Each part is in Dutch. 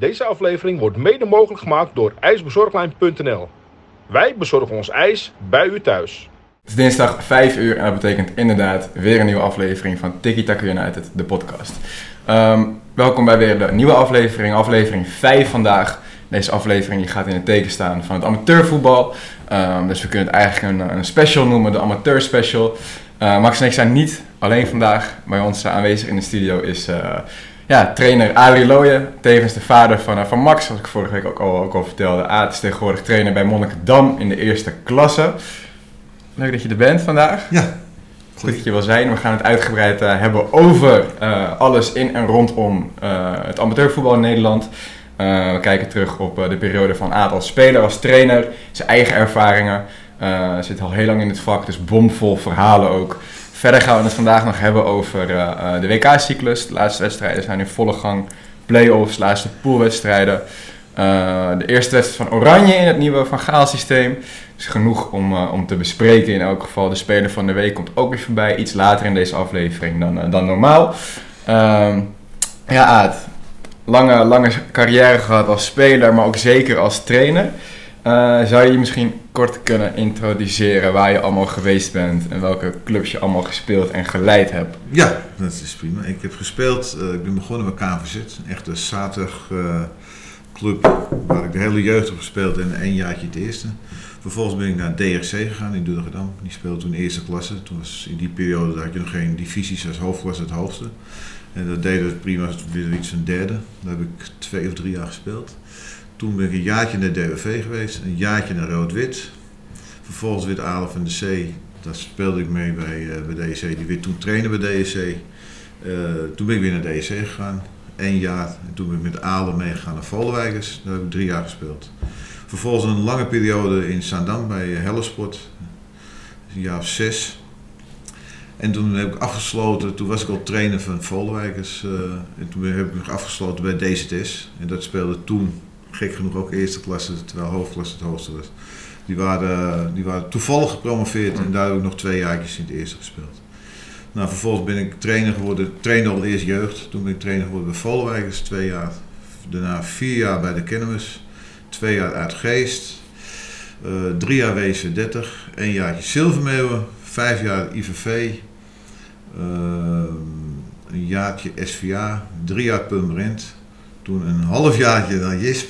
Deze aflevering wordt mede mogelijk gemaakt door ijsbezorglijn.nl. Wij bezorgen ons ijs bij u thuis. Het is dinsdag 5 uur en dat betekent inderdaad weer een nieuwe aflevering van Tiki Taka United, de podcast. Ehm, welkom bij weer de nieuwe aflevering, aflevering 5 vandaag. Deze aflevering gaat in het teken staan van het amateurvoetbal. Ehm, dus we kunnen het eigenlijk een, een special noemen, de amateur special. Uh, Max en ik zijn niet alleen vandaag. Bij ons aanwezig in de studio is uh, ja, trainer Adrie Looyen, tevens de vader van, uh, van Max, zoals ik vorige week ook al, ook al vertelde. Aad is tegenwoordig trainer bij Monnikendam in de eerste klasse. Leuk dat je er bent vandaag. Ja. Goed dat je wil zijn. We gaan het uitgebreid hebben over alles in en rondom het amateurvoetbal in Nederland. we kijken terug op de periode van Aad als speler, als trainer, zijn eigen ervaringen. Zit al heel lang in het vak, dus bomvol verhalen ook. Verder gaan we het vandaag nog hebben over uh, de WK-cyclus. De laatste wedstrijden zijn in volle gang. Play-offs, laatste poolwedstrijden. Uh, de eerste wedstrijd van Oranje in het nieuwe Van Gaal systeem. Dus genoeg om, om te bespreken in elk geval. De speler van de week komt ook weer voorbij. Iets later in deze aflevering dan, dan normaal. Ehm, ja, Aad. Lange, lange carrière gehad als speler, maar ook zeker als trainer. Uh, zou je je misschien kort kunnen introduceren waar je allemaal geweest bent en welke clubs je allemaal gespeeld en geleid hebt? Ja, dat is prima. Ik heb gespeeld, uh, ik ben begonnen bij KVZ, een echte uh, club waar ik de hele jeugd heb gespeeld en één jaartje het eerste. Vervolgens ben ik naar DRC gegaan in Dordrecht. Die speelde toen eerste klasse. Toen was in die periode had je nog geen divisies als hoofdklasse het hoogste. En dat deden we prima, weer iets van derde. Daar heb ik twee of drie jaar gespeeld. Toen ben ik een jaartje naar DWV geweest, een jaartje naar Rood-Wit. Vervolgens weer Adel van de C. Daar speelde ik mee bij, uh, bij DSC. Die weer toen trainen bij DSC. Uh, toen ben ik weer naar DSC gegaan. Eén jaar. En toen ben ik met Adel meegegaan naar Volwijkers. Daar heb ik drie jaar gespeeld. Vervolgens een lange periode in Zaandam bij Hellesport. Een jaar of zes. En toen heb ik afgesloten, toen was ik al trainer van Volwijkers. En toen heb ik nog afgesloten bij DZS. En dat speelde toen gek genoeg ook eerste klasse, terwijl hoofdklasse het hoogste was. Die waren, die waren toevallig gepromoveerd en daar heb ik nog twee jaartjes in het eerste gespeeld. Nou, vervolgens ben ik trainer geworden, trainde al eerst jeugd. Toen ben ik trainer geworden bij Volwijkers, twee jaar. Daarna vier jaar bij de Kennemis, twee jaar uit Geest, uh, drie jaar WC 30, één jaartje Zilvermeeuwen, vijf jaar IVV, uh, een jaartje SVA, drie jaar Purmerend, toen een halfjaartje naar Jisp.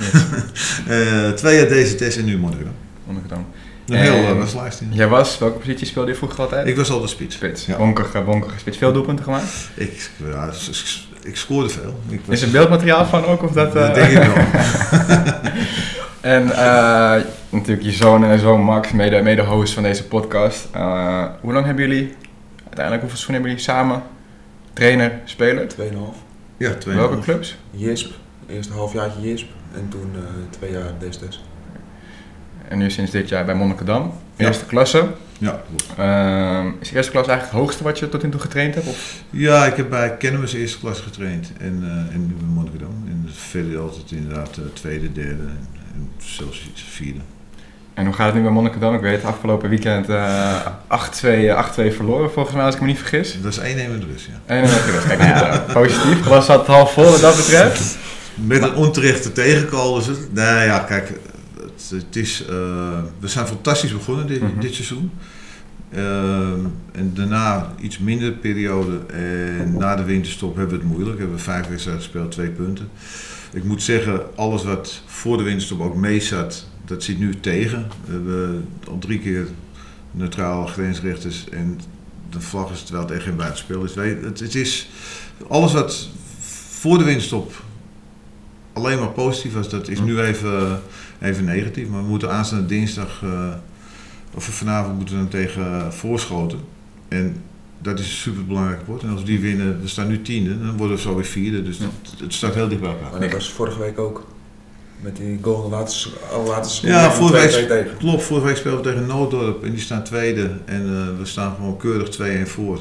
Yes. uh, twee jaar deze test en nu Monnikendam. Monnikendam. Een heel uh, was Jij was, welke positie speelde je vroeger altijd? Ik was al de spits. Spits, ja. bonkige, bonkige spits. Veel doelpunten gemaakt? Ik, ja, ik scoorde veel. Ik was, Is er beeldmateriaal van ook? Of dat, dat denk ik wel. en uh, natuurlijk je zoon en zoon Max, mede, mede host van deze podcast. Uh, hoe lang hebben jullie, uiteindelijk hoeveel seizoen hebben jullie samen? Trainer, speler? Tweeënhalf. Ja, twee Welke clubs? Jisp, eerst een halfjaartje Jisp en toen uh, twee jaar Destes. En nu sinds dit jaar bij Monnikendam, eerste ja. klasse. Ja, uh, is de eerste klas eigenlijk het hoogste wat je tot nu toe getraind hebt? Of? Ja, ik heb bij Kennemis eerste klas getraind en, uh, en nu bij Monnikendam. En verder altijd inderdaad uh, tweede, derde en, en zelfs iets vierde. En hoe gaat het nu bij Monnikendam? Ik weet, afgelopen weekend uh, 8-2 verloren volgens mij, als ik me niet vergis. Dat is 1-1 in de rust, ja. 1-1 in de rust, kijk, ja. positief. Glas zat half vol wat dat betreft. Met een onterechte tegenkool is het. Nou ja, kijk, het, het is, uh, we zijn fantastisch begonnen dit, mm -hmm. dit seizoen. Uh, en daarna iets minder periode. En na de winterstop hebben we het moeilijk. Hebben we vijf wedstrijden gespeeld, twee punten. Ik moet zeggen, alles wat voor de winterstop ook mee zat, dat zit nu tegen. We hebben al drie keer neutraal grensrechters en de vlag is terwijl het echt geen buitenspel is. Het, het is alles wat voor de winststop alleen maar positief was, dat is nu even, even negatief. Maar we moeten aanstaande dinsdag, uh, of vanavond moeten we dan tegen Voorschoten. En dat is een superbelangrijk potje. En als we die winnen, we staan nu tiende, dan worden we zo weer vierde. Dus het, het staat heel dicht bij elkaar. Maar dat was vorige week ook. Met die goal laatste, laatste Ja, vorige week, tegen. klopt. Vorige week speelden we tegen Nooddorp en die staan tweede. En uh, we staan gewoon keurig 2-1 voor.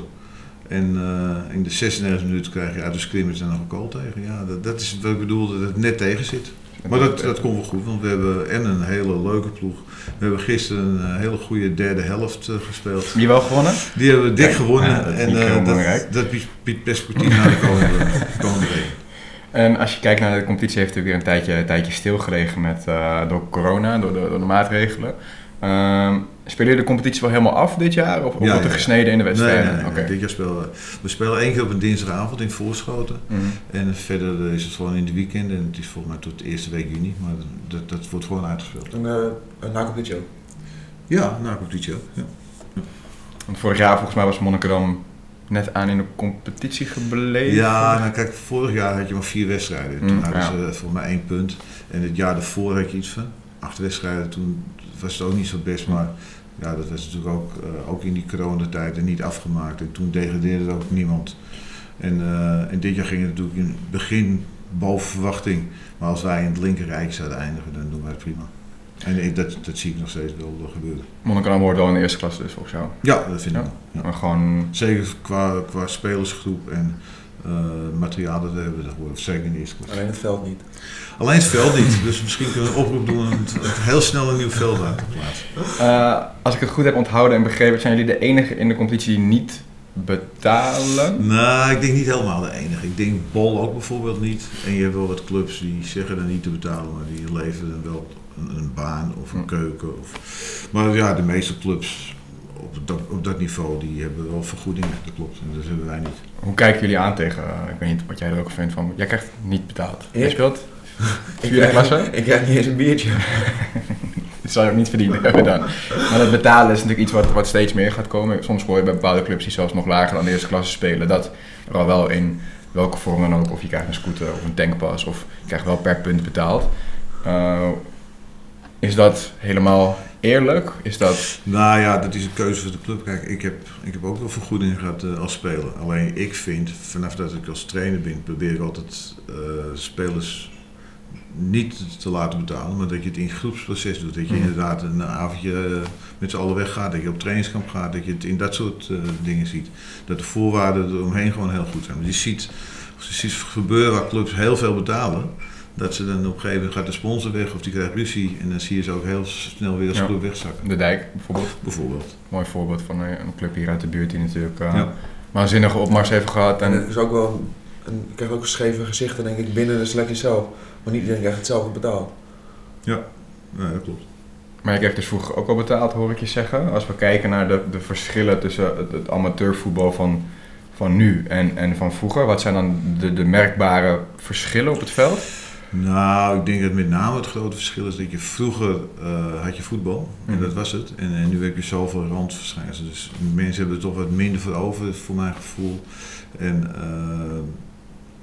En uh, in de 96 minuten krijg je uit de scrimmage dan nog een goal tegen. Ja, dat, dat is wat ik bedoel, dat het net tegen zit. Maar dat, dat komt wel goed, want we hebben en een hele leuke ploeg. We hebben gisteren een hele goede derde helft uh, gespeeld. Die wel gewonnen? Die hebben we dik gewonnen. Ja, dat en uh, dat, dat biedt perspectief naar de komende, komende week. En als je kijkt naar de competitie, heeft het weer een tijdje, een tijdje stilgelegen met, eh, door corona, door de, door de maatregelen. Ehm spelen jullie de competitie wel helemaal af dit jaar? Of, of Ja, wordt er ja, ja. gesneden in de Nee, wedstrijden? nee. Dit jaar spelen we, we spelen één keer op een dinsdagavond in Voorschoten. Mhm. En verder is het gewoon in de weekend en het is volgens mij tot de eerste week juni, maar dat, dat wordt gewoon uitgespeeld. En uh, na competitie ook. Ja, na competitie ook. Ja. Want vorig jaar volgens mij was Monnikendam net aan in de competitie gebleven. Ja, nou kijk, vorig jaar had je maar vier wedstrijden. Toen Mm, hadden ja. ze volgens mij één punt. En het jaar daarvoor had je iets van acht wedstrijden. Toen was het ook niet zo best, maar ja, dat was natuurlijk ook, eh, ook in die coronatijd niet afgemaakt. En toen degradeerde er ook niemand. En, eh, en dit jaar ging het natuurlijk in het begin boven verwachting. Maar als wij in het linkerrijk zouden eindigen, dan doen wij het prima. En ik- dat, dat zie ik nog steeds wel gebeuren. Monnikendam wordt wel in de eerste klasse dus volgens jou. Ja, dat vind ik wel. Ja. Maar gewoon... Zeker qua, qua spelersgroep en eh, materiaal dat we hebben. Of zeker in de eerste klasse. Alleen het veld niet. Alleen het veld niet, dus misschien kunnen we een oproep doen om heel snel een nieuw veld aan te plaatsen. Eh, als ik het goed heb onthouden en begrepen, zijn jullie de enige in de competitie die niet betalen? Nou, ik denk niet helemaal de enige. Ik denk Bol ook bijvoorbeeld niet. En je hebt wel wat clubs die zeggen dan niet te betalen, maar die leveren dan wel een, baan of een keuken. Of, maar ja, de meeste clubs op dat, op dat niveau, die hebben wel vergoedingen, dat klopt. En dat hebben wij niet. Hoe kijken jullie aan tegen, eh, ik weet niet wat jij er ook vindt van, jij krijgt niet betaald. Ik? Jij speelt Ik vierde krijg- klasse? Ik krijg niet eens een biertje. Dat zou je ook niet verdienen hebben dan. Maar dat betalen is natuurlijk iets wat, wat steeds meer gaat komen. Soms hoor je bij bepaalde clubs die zelfs nog lager dan de eerste klasse spelen, dat er al wel in welke vorm dan ook, of je krijgt een scooter of een tankpas, of je krijgt wel per punt betaald. Eh, is dat helemaal eerlijk? Is dat... Nou ja, dat is een keuze voor de club. Kijk, ik heb, ik heb ook wel vergoedingen gehad eh, als speler. Alleen ik vind, vanaf dat ik als trainer ben, probeer ik altijd eh, spelers niet te laten betalen, maar dat je het in groepsproces doet. Dat je Mhm. inderdaad een avondje eh, met z'n allen weggaat, dat je op trainingskamp gaat, dat je het in dat soort dingen ziet. Dat de voorwaarden eromheen gewoon heel goed zijn. Want je ziet, je ziet gebeuren waar clubs heel veel betalen. Dat ze dan op een gegeven moment gaat de sponsor weg of die krijgt ruzie. En dan zie je ze ook heel snel weer als Ja. club wegzakken. De Dijk bijvoorbeeld. Bijvoorbeeld. Mooi voorbeeld van een, een club hier uit de buurt die natuurlijk eh Ja. waanzinnige opmars heeft gehad. En En het is ook wel, een, ik krijg ook scheve gezichten denk ik binnen de selectie zelf. Maar niet iedereen krijgt hetzelfde betaald. Ja, dat klopt. Maar je kreeg dus vroeger ook al betaald, hoor ik je zeggen. Als we kijken naar de, de verschillen tussen het, het amateurvoetbal van, van nu en, en van vroeger. Wat zijn dan de, de merkbare verschillen op het veld? Nou, ik denk dat met name het grote verschil is dat je vroeger eh, had je voetbal en Mhm. dat was het. En, en nu heb je zoveel randverschijnselen. Dus mensen hebben er toch wat minder voor over, voor mijn gevoel. En eh,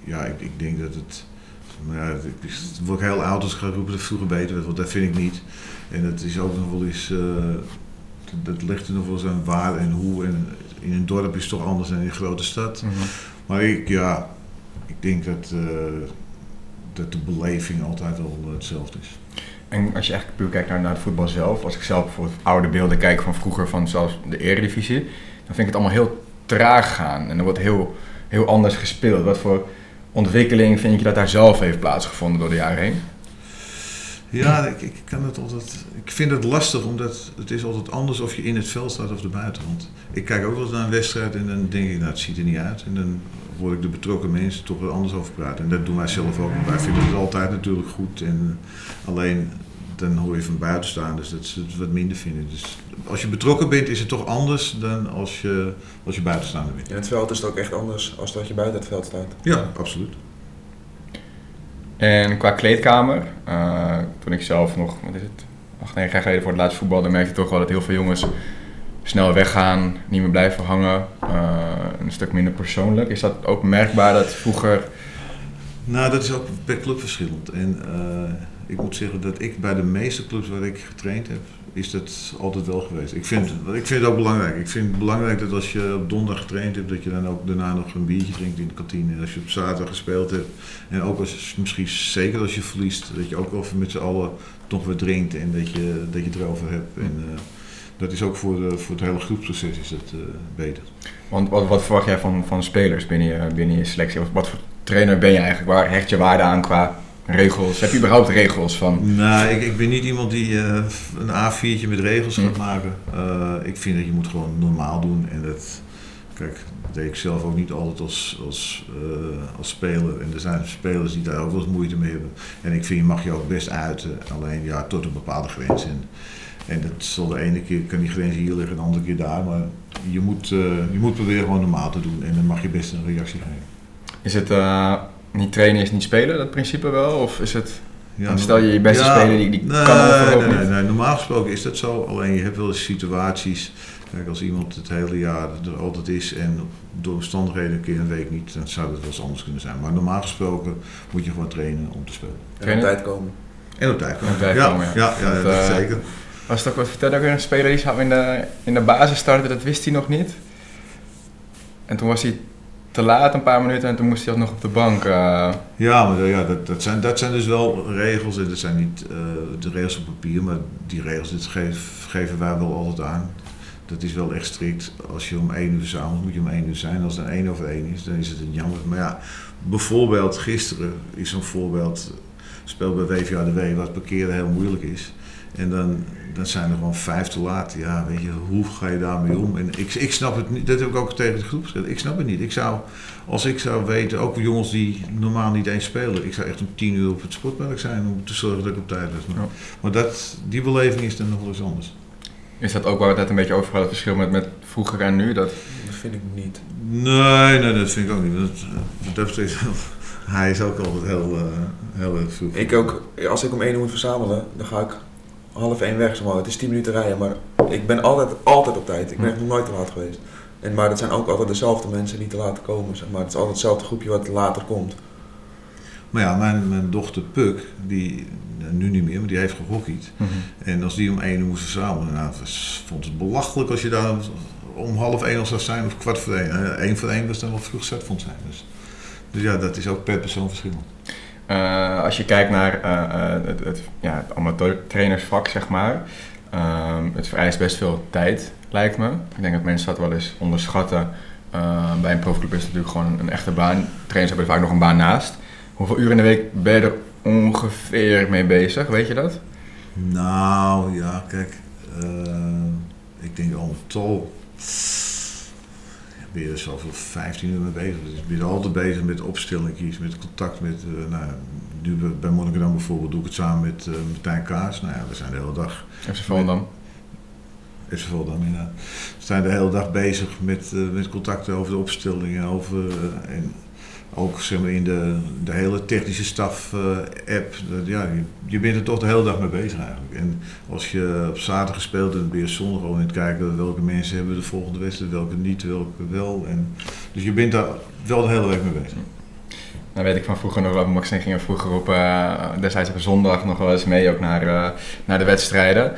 ja, ik, ik denk dat het. Maar ja, het wordt heel oud als ik ga roepen dat het vroeger beter werd, want dat vind ik niet. En het is ook nog wel eens. eh, dat ligt er nog wel eens aan waar en hoe. En in een dorp is het toch anders dan in een grote stad. Maar ik, ja, ik denk dat, dat de beleving altijd wel eh, hetzelfde is. En als je echt puur kijkt naar, naar het voetbal zelf. Als ik zelf bijvoorbeeld oude beelden kijk van vroeger, van zelfs de eredivisie. Dan vind ik het allemaal heel traag gaan. En er wordt heel, heel anders gespeeld. Wat voor ontwikkeling vind je dat daar zelf heeft plaatsgevonden door de jaren heen? Ja, ik, ik, kan het altijd, ik vind het lastig, omdat het is altijd anders of je in het veld staat of erbuiten. Want ik kijk ook wel eens naar een wedstrijd en dan denk ik, nou het ziet er niet uit. En dan hoor ik de betrokken mensen toch wel anders over praten. En dat doen wij zelf ook. Wij vinden het altijd natuurlijk goed. En alleen dan hoor je van buitenstaanders dat ze het wat minder vinden. Dus als je betrokken bent is het toch anders dan als je, als je buitenstaander bent. In het veld is het ook echt anders als dat je buiten het veld staat. Ja, absoluut. En qua kleedkamer, eh, toen ik zelf nog, wat is het, acht, negen jaar geleden voor het laatst voetbalde, merkte ik toch wel dat heel veel jongens snel weggaan, niet meer blijven hangen, eh, een stuk minder persoonlijk. Is dat ook merkbaar dat vroeger, Nou, dat is ook per club verschillend. En eh, ik moet zeggen dat ik bij de meeste clubs waar ik getraind heb, is dat altijd wel geweest. Ik vind, ik vind het ook belangrijk. Ik vind het belangrijk dat als je op donderdag getraind hebt, dat je dan ook daarna nog een biertje drinkt in de kantine. Als je op zaterdag gespeeld hebt. En ook als, misschien zeker als je verliest, dat je ook wel met z'n allen toch wat drinkt en dat je, dat je erover hebt. En eh, dat is ook voor, de, voor het hele groepsproces is dat, eh, beter. want wat, wat verwacht jij van, van spelers binnen je, binnen je selectie? Of wat voor trainer ben je eigenlijk? Waar hecht je waarde aan qua regels? Heb je überhaupt regels van? Nou, ik, ik ben niet iemand die eh, een A4'tje met regels gaat Hm. maken. Eh, ik vind dat je moet gewoon normaal doen. En dat, kijk, dat deed ik zelf ook niet altijd als, als, als speler. En er zijn spelers die daar ook wel eens moeite mee hebben. En ik vind, je mag je ook best uiten. Alleen ja, tot een bepaalde grens. En, en dat zal de ene keer kan die grens hier liggen, de andere keer daar. Maar je moet, eh, je moet proberen gewoon normaal te doen. En dan mag je best een reactie geven. Is het eh, niet trainen is niet spelen, dat principe wel? Of is het... Ja, Dan stel je je beste ja, speler, die- die nee, kan nee, niet. nee, nee, normaal gesproken is dat zo. Alleen je hebt wel eens situaties. Kijk, als iemand het hele jaar er altijd is en door omstandigheden een keer een week niet, dan zou dat wel eens anders kunnen zijn. Maar normaal gesproken moet je gewoon trainen om te spelen. En op tijd komen. En op tijd komen. Op tijd ja, komen, ja. ja. dat eh, zeker. Was ook wat vertelde ook weer een speler die zou in de, in de basis starten, dat wist hij nog niet. En toen was hij te laat een paar minuten en toen moest hij nog op de bank. eh, Ja, maar ja, dat, dat, zijn, dat zijn dus wel regels. En dat zijn niet eh, de regels op papier, maar die regels dit geef- geven wij wel altijd aan. Dat is wel echt strikt. Als je om één uur verzamelt, moet je om één uur zijn. Als het een één over één is, dan is het een jammer. Maar ja, bijvoorbeeld gisteren is zo'n voorbeeld. Speel bij WVA de W, wat parkeren heel moeilijk is. En dan, dan zijn er gewoon vijf te laat. Ja, weet je, hoe ga je daarmee om? En ik, ik snap het niet. Dat heb ik ook tegen de groep gezegd. Ik snap het niet. Ik zou, als ik zou weten, ook jongens die normaal niet eens spelen. Ik zou echt om tien uur op het sportpark zijn om te zorgen dat ik op tijd was. Maar, Ja. maar dat, die beleving is dan nog wel eens anders. is dat ook waar we het net een beetje over hadden, het verschil met, met vroeger en nu? Dat, Dat vind ik niet. Nee, nee, dat vind ik ook niet. Dat, dat betreft, hij is ook altijd heel, eh, heel erg vroeg. Ik ook, als ik om één uur moet verzamelen, dan ga ik half één weg. Zeg maar. Het is tien minuten rijden, maar ik ben altijd, altijd op tijd. Ik ben Hm. echt nog nooit te laat geweest. En, maar dat zijn ook altijd dezelfde mensen die te laat komen. Zeg maar. Het is altijd hetzelfde groepje wat later komt. Maar ja, mijn, mijn dochter Puk, die nou, nu niet meer, maar die heeft gehockeyd. En als die om één uur moest verzamelen, nou, was, vond het belachelijk als je daar om half één al zou zijn of kwart voor één. Eén voor één was dan wel vroeg zet vond zijn. Dus, dus ja, dat is ook per persoon verschillend. Eh, als je kijkt naar eh, eh, het, het, ja, amateurtrainersvak, zeg maar. ehm, het vereist best veel tijd, lijkt me. Ik denk dat mensen dat wel eens onderschatten. Bij een profclub is het natuurlijk gewoon een, echte baan. Trainers hebben vaak nog een baan naast. Hoeveel uren in de week ben je er ongeveer mee bezig, weet je dat? Nou ja, kijk, ik denk al tol ben je er zoveel 15 uur mee bezig. Dus ben je altijd bezig met opstellingjes, met contact met, eh, nou, nu bij- Monnikendam bijvoorbeeld doe ik het samen met eh Martijn Kaas. Nou ja, we zijn de hele dag, FC Volendam. is Volendam inderdaad, we zijn de hele dag bezig met, eh, met contacten over de opstellingen, over, en ook in de, de hele technische staf eh, ja, je, bent er toch de hele dag mee bezig eigenlijk. En als je op zaterdag hebt, dan ben je zondag gewoon in het kijken welke mensen hebben de volgende wedstrijd, welke niet, welke wel. En, dus je bent daar wel de hele week mee bezig. Nou weet ik van vroeger nog wel, Max en gingen vroeger op, eh, destijds op zondag nog wel eens mee ook naar, eh, naar de wedstrijden.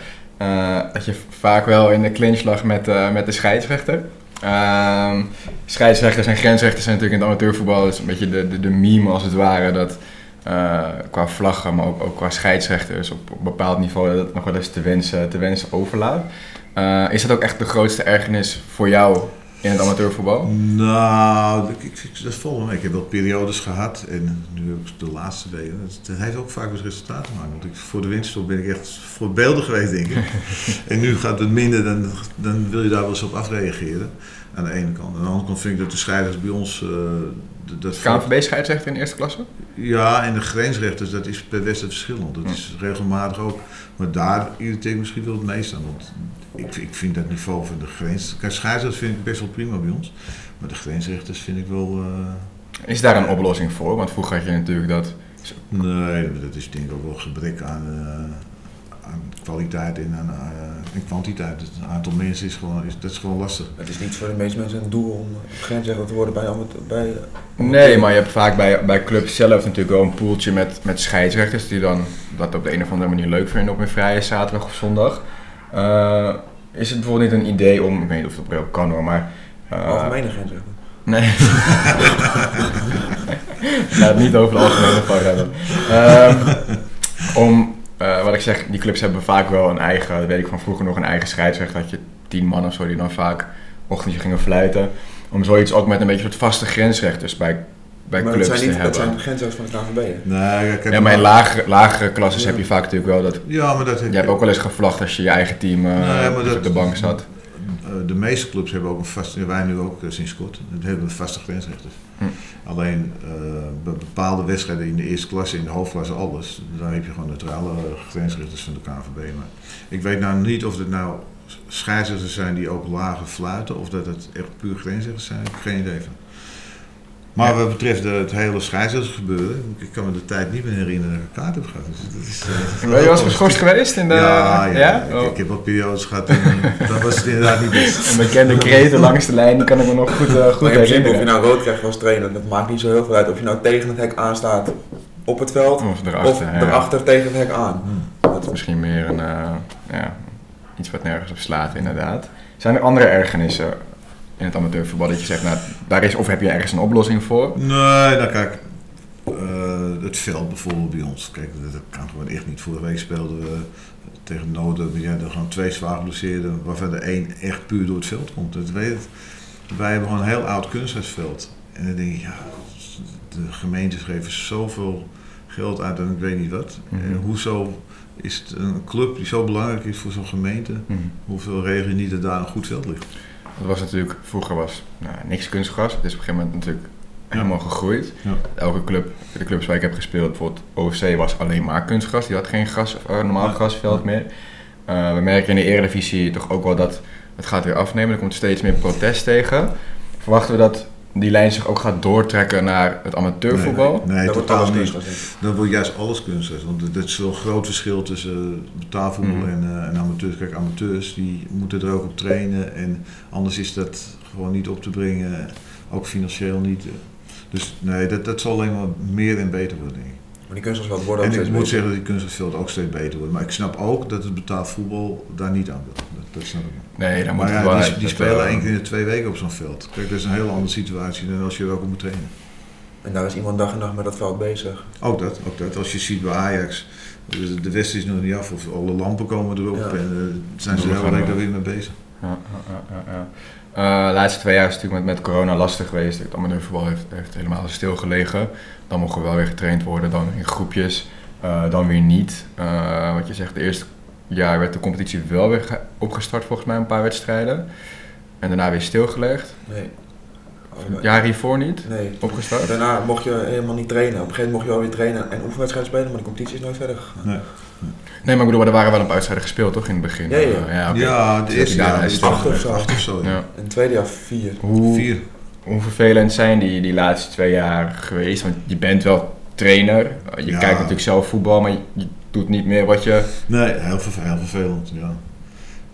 Dat je vaak wel in de clinch lag met, met de scheidsrechter. Ehm, scheidsrechters en grensrechters zijn natuurlijk in het amateurvoetbal is een beetje de, de, de meme als het ware. Dat eh, qua vlaggen, maar ook, ook qua scheidsrechters op, bepaald niveau dat nog wel eens te wensen, te wensen overlaat. Eh, is dat ook echt de grootste ergernis voor jou in het amateurvoetbal? Nou, ik, ik, dat volgende week. Ik heb wel periodes gehad en nu heb ik de laatste weken. Het, heeft ook vaak met resultaten te maken. Want ik, voor de winterstop ben ik echt voorbeeldig geweest, denk ik. en nu gaat het minder, dan, dan wil je daar wel eens op afreageren. Aan de ene kant. Aan de andere kant vind ik dat de scheiders bij ons. eh, dat- KNVB-scheidsrechter in de eerste klasse? Ja, en de grensrechters, dat is per wedstrijd verschillend. Dat is regelmatig ook. Maar daar irriteer ik misschien wel het meest aan. Want ik, ik vind dat niveau van de grens... Kijk, scheidsrechters vind ik best wel prima bij ons. Maar de grensrechters vind ik wel... eh, Is daar een oplossing voor? Want vroeger had je natuurlijk dat. nee, dat is denk ik ook wel gebrek aan, eh, aan kwaliteit en aan eh, en kwantiteit. Het aantal mensen is gewoon, is, dat is gewoon lastig. Het is niet voor de meeste mensen een doel om grensrechter te worden bij, bij Nee, maar je hebt vaak bij, bij clubs zelf natuurlijk wel een poeltje met, met scheidsrechters die dan dat op de een of andere manier leuk vinden op een vrije zaterdag of zondag. Eh, is het bijvoorbeeld niet een idee om, ik weet niet of dat wel kan hoor, maar. eh, algemene grensrechter. Nee. Het niet over de algemene vak hebben. Ehm, om, eh, wat ik zeg, die clubs hebben vaak wel een eigen, dat weet ik van vroeger nog, een eigen scheidsrechter. Dat je tien man of zo die dan vaak ochtendje gingen fluiten. Om zoiets ook met een beetje soort vaste grensrechters bij, bij maar dat clubs zijn, niet, te dat hebben. zijn grensrechters van de KVB. Nee, ja, maar in lagere, lagere klasses heb je vaak natuurlijk wel dat... Ja, maar dat Je hebt ook wel eens gevlacht als je je eigen team eh, Nee, dat- op de bank zat. Eh, de meeste clubs hebben ook een vaste, wij nu ook eh, sinds kort, we hebben vaste grensrechters. Hm. Alleen eh, bij bepaalde wedstrijden in de eerste klasse, in de hoofdklasse, alles, daar heb je gewoon neutrale grensrechters van de KNVB. Maar ik weet nou niet of het nou scheidsrechters zijn die ook lager fluiten, of dat het echt puur grensrechters zijn, ik heb geen idee van. Maar Ja. wat betreft de- het hele scheidsrechtersgebeuren, ik kan me de tijd niet meer herinneren dat ik een kaart heb gehad. Dus dat is, eh, Ben je wel eens geschorst geweest in de... ja, ja. Ik, Oh. ik heb wat periodes gehad en eh, dan was het inderdaad niet best. Een bekende kreten langs de lijn, die kan ik me nog goed, eh, goed principe of je herinneren. nou rood krijgt als trainer, dat maakt niet zo heel veel uit. Of je nou tegen het hek aanstaat op het veld, Of erachter, of ja. erachter tegen het hek aan. Hmm. Dat, Misschien meer een, eh, ja, iets wat nergens op slaat inderdaad. Zijn er andere ergernissen in het amateurvoetbal dat je zegt, nou, daar is, of heb je ergens een oplossing voor? Nee, nou kijk, eh, het veld bijvoorbeeld bij ons. Kijk, dat, kan gewoon echt niet. Vorige week speelden we tegen Noorden, ja, er gewoon twee zwaar geblesseerden, waarvan de één echt puur door het veld komt. Dat weet het. Wij hebben gewoon een heel oud kunstgrasveld. En dan denk ik, ja, de gemeentes geven zoveel geld uit en ik weet niet wat. Mhm. En hoezo is het een club die zo belangrijk is voor zo'n gemeente, Hm. hoeveel regel je niet dat daar een goed veld ligt? Dat was natuurlijk, vroeger was nou, niks kunstgras. Het is op een gegeven moment natuurlijk helemaal gegroeid. Elke club, de clubs waar ik heb gespeeld, bijvoorbeeld OFC was alleen maar kunstgras. Die had geen gras, of, eh, normaal grasveld meer. Eh, we merken in de Eredivisie toch ook wel dat het gaat weer afnemen. Er komt steeds meer protest tegen. Verwachten we dat die lijn zich ook gaat doortrekken naar het amateurvoetbal? Nee, nee, dat wordt totaal alles niet. Dan wordt juist alles kunstgras. Want het is zo'n groot verschil tussen eh, betaalvoetbal Mhm. en, eh, en amateurs. Kijk, amateurs die moeten er ook op trainen. En anders is dat gewoon niet op te bringen. Ook financieel niet. Dus nee, dat, dat zal alleen maar meer en beter worden. denk ik. Maar die worden ook En ik moet beter. zeggen dat die kunstgrasveld ook steeds beter wordt. Maar ik snap ook dat het betaald voetbal daar niet aan wil. Dat, dat snap ik. Nee, dan moet Maar het ja, wel die, spelen eh, één keer in de twee weken op zo'n veld. Kijk, dat is een hele andere situatie dan als je er ook op moet trainen. En daar is iemand dag en nacht met dat veld bezig. Ook dat, ook dat. Als je ziet bij Ajax, de de wedstrijd is nog niet af of alle lampen komen erop Ja. en uh, zijn ze de We hele week wel. daar weer mee bezig. Ja, ja, ja, ja. Eh, de laatste twee jaar is het natuurlijk met, met corona lastig geweest. Het amateurvoetbal heeft, heeft helemaal stilgelegen. Dan mogen we wel weer getraind worden, dan in groepjes, eh, dan weer niet. Eh, wat je zegt, de eerste jaar werd de competitie wel weer ge- opgestart, volgens mij een paar wedstrijden. En daarna weer stilgelegd. Nee. Het jaar hiervoor niet Nee. opgestart. Daarna mocht je helemaal niet trainen. Op een gegeven moment mocht je wel weer trainen en oefenwedstrijden spelen, maar de competitie is nooit verder gegaan. Nee. Nee, maar ik bedoel, er waren wel een paar wedstrijden gespeeld, toch, in het begin? Ja, ja. Ja, oké. Ja, de Dus eerste jaar is acht of zo. Acht of zo, ja. Ja. En het tweede jaar vier. Hoe, Vier. Hoe vervelend zijn die, die laatste twee jaar geweest? Want je bent wel trainer. Je Ja. kijkt natuurlijk zelf voetbal, maar je doet niet meer wat je... Nee, heel, heel vervelend, ja.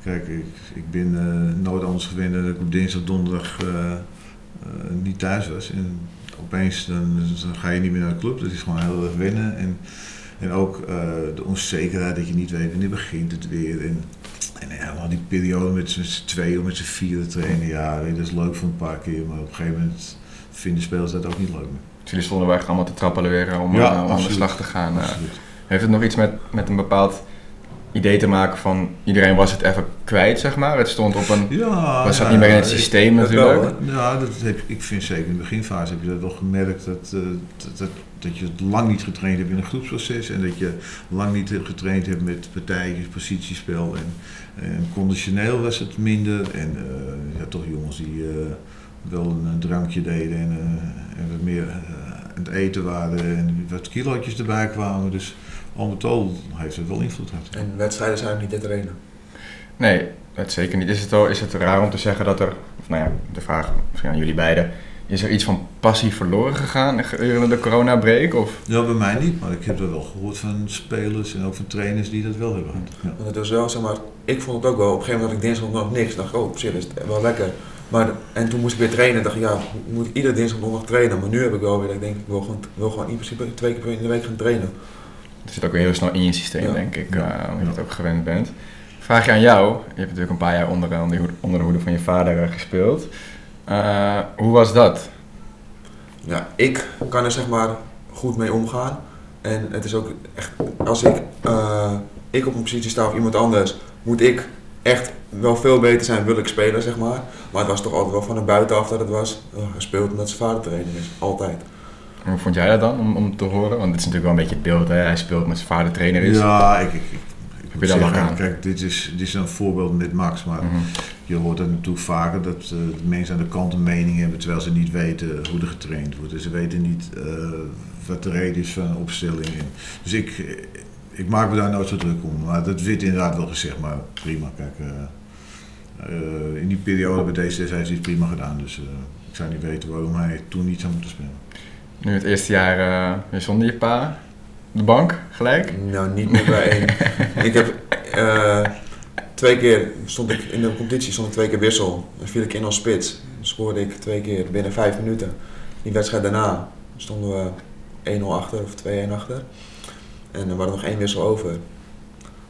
Kijk, ik, ik ben eh, nooit anders gewend dat ik op dinsdag, donderdag eh, eh, niet thuis was. En opeens dan, dan ga je niet meer naar de club. Dat is gewoon heel erg wennen. En, en ook de onzekerheid dat je niet weet wanneer begint het weer. En, en helemaal die periode met z'n tweeën of met z'n vieren trainen. Ja, dat is leuk voor een paar keer. Maar op een gegeven moment vinden spelers dat ook niet leuk meer. Dus jullie stonden echt allemaal te trappelen om, Ja, eh, om aan de slag te gaan. Absoluut. Heeft het nog iets met, met een bepaald idee te maken van... Iedereen was het even kwijt, zeg maar. Het stond op een... Ja, was dat ja, niet meer in het systeem natuurlijk. Ja, dat heb, ik vind zeker in de beginfase heb je dat wel gemerkt dat, eh, dat, dat, dat je het lang niet getraind hebt in een groepsproces en dat je lang niet getraind hebt met partijtjes, positiespel en, en conditioneel was het minder en eh, ja, toch jongens die eh, wel een, een drankje deden en, en wat meer aan het eten waren en wat kilootjes erbij kwamen. Dus al met al heeft het wel invloed gehad. En wedstrijden zijn niet te trainen. Nee, dat zeker niet. Is het, wel, is het raar om te zeggen dat er... Of nou ja, de vraag misschien aan jullie beiden. Is er iets van passie verloren gegaan gedurende de coronabreak? Of... Ja, bij mij niet, maar ik heb er wel gehoord van spelers en ook van trainers die dat wel hebben gehad. Ja. Want het was wel, zeg maar, ik vond het ook wel. Op een gegeven moment had ik dinsdag nog niks. dacht ik, oh, op zich is het wel lekker. Maar, en toen moest ik weer trainen. dacht ik, ja, ik moet iedere dinsdag nog trainen. Maar nu heb ik wel weer, dat ik denk, ik wil gewoon, wil gewoon in principe twee keer in de week gaan trainen. Het zit ook weer heel snel in je systeem, Ja. denk ik, Ja. eh, omdat je het ook gewend bent. Vraag je aan jou. Je hebt natuurlijk een paar jaar onder, onder, de hoede- van je vader eh, gespeeld. Eh, hoe was dat? Ja, ik kan er zeg maar goed mee omgaan. En het is ook echt, als ik, ik op een positie sta of iemand anders, moet ik echt wel veel beter zijn, wil ik spelen, zeg maar. Maar het was toch altijd wel van de buitenaf dat het was, hij speelt omdat zijn vader trainer is. Altijd. Hoe vond jij dat dan, om, om te horen? Want het is natuurlijk wel een beetje het beeld, hè? Hij speelt met zijn vader trainer is. Ja, ik, ik, ik, Heb je daar lak aan? Kijk, dit is, dit is een voorbeeld met Max, maar Mhm. je hoort dat natuurlijk vaker dat eh, de mensen aan de kant een mening hebben terwijl ze niet weten hoe er getraind wordt. Dus ze weten niet eh, wat de reden is van een opstelling. Dus ik, ik maak me daar nooit zo druk om. Maar dat werd inderdaad wel gezegd, maar prima. Kijk, eh, in die periode bij D6 heeft hij het prima gedaan. Dus ik zou niet weten waarom hij toen niet zou moeten spelen. Nu het eerste jaar eh, weer zonder je pa. De bank, gelijk. Nou, niet meer bij één. ik heb eh, twee keer, stond ik in de competitie, stond ik twee keer wissel. Dan viel ik in als spits. Dan scoorde ik twee keer binnen vijf minuten. Die wedstrijd daarna stonden we 1-0 achter of 2-1 achter. En er was nog één wissel over.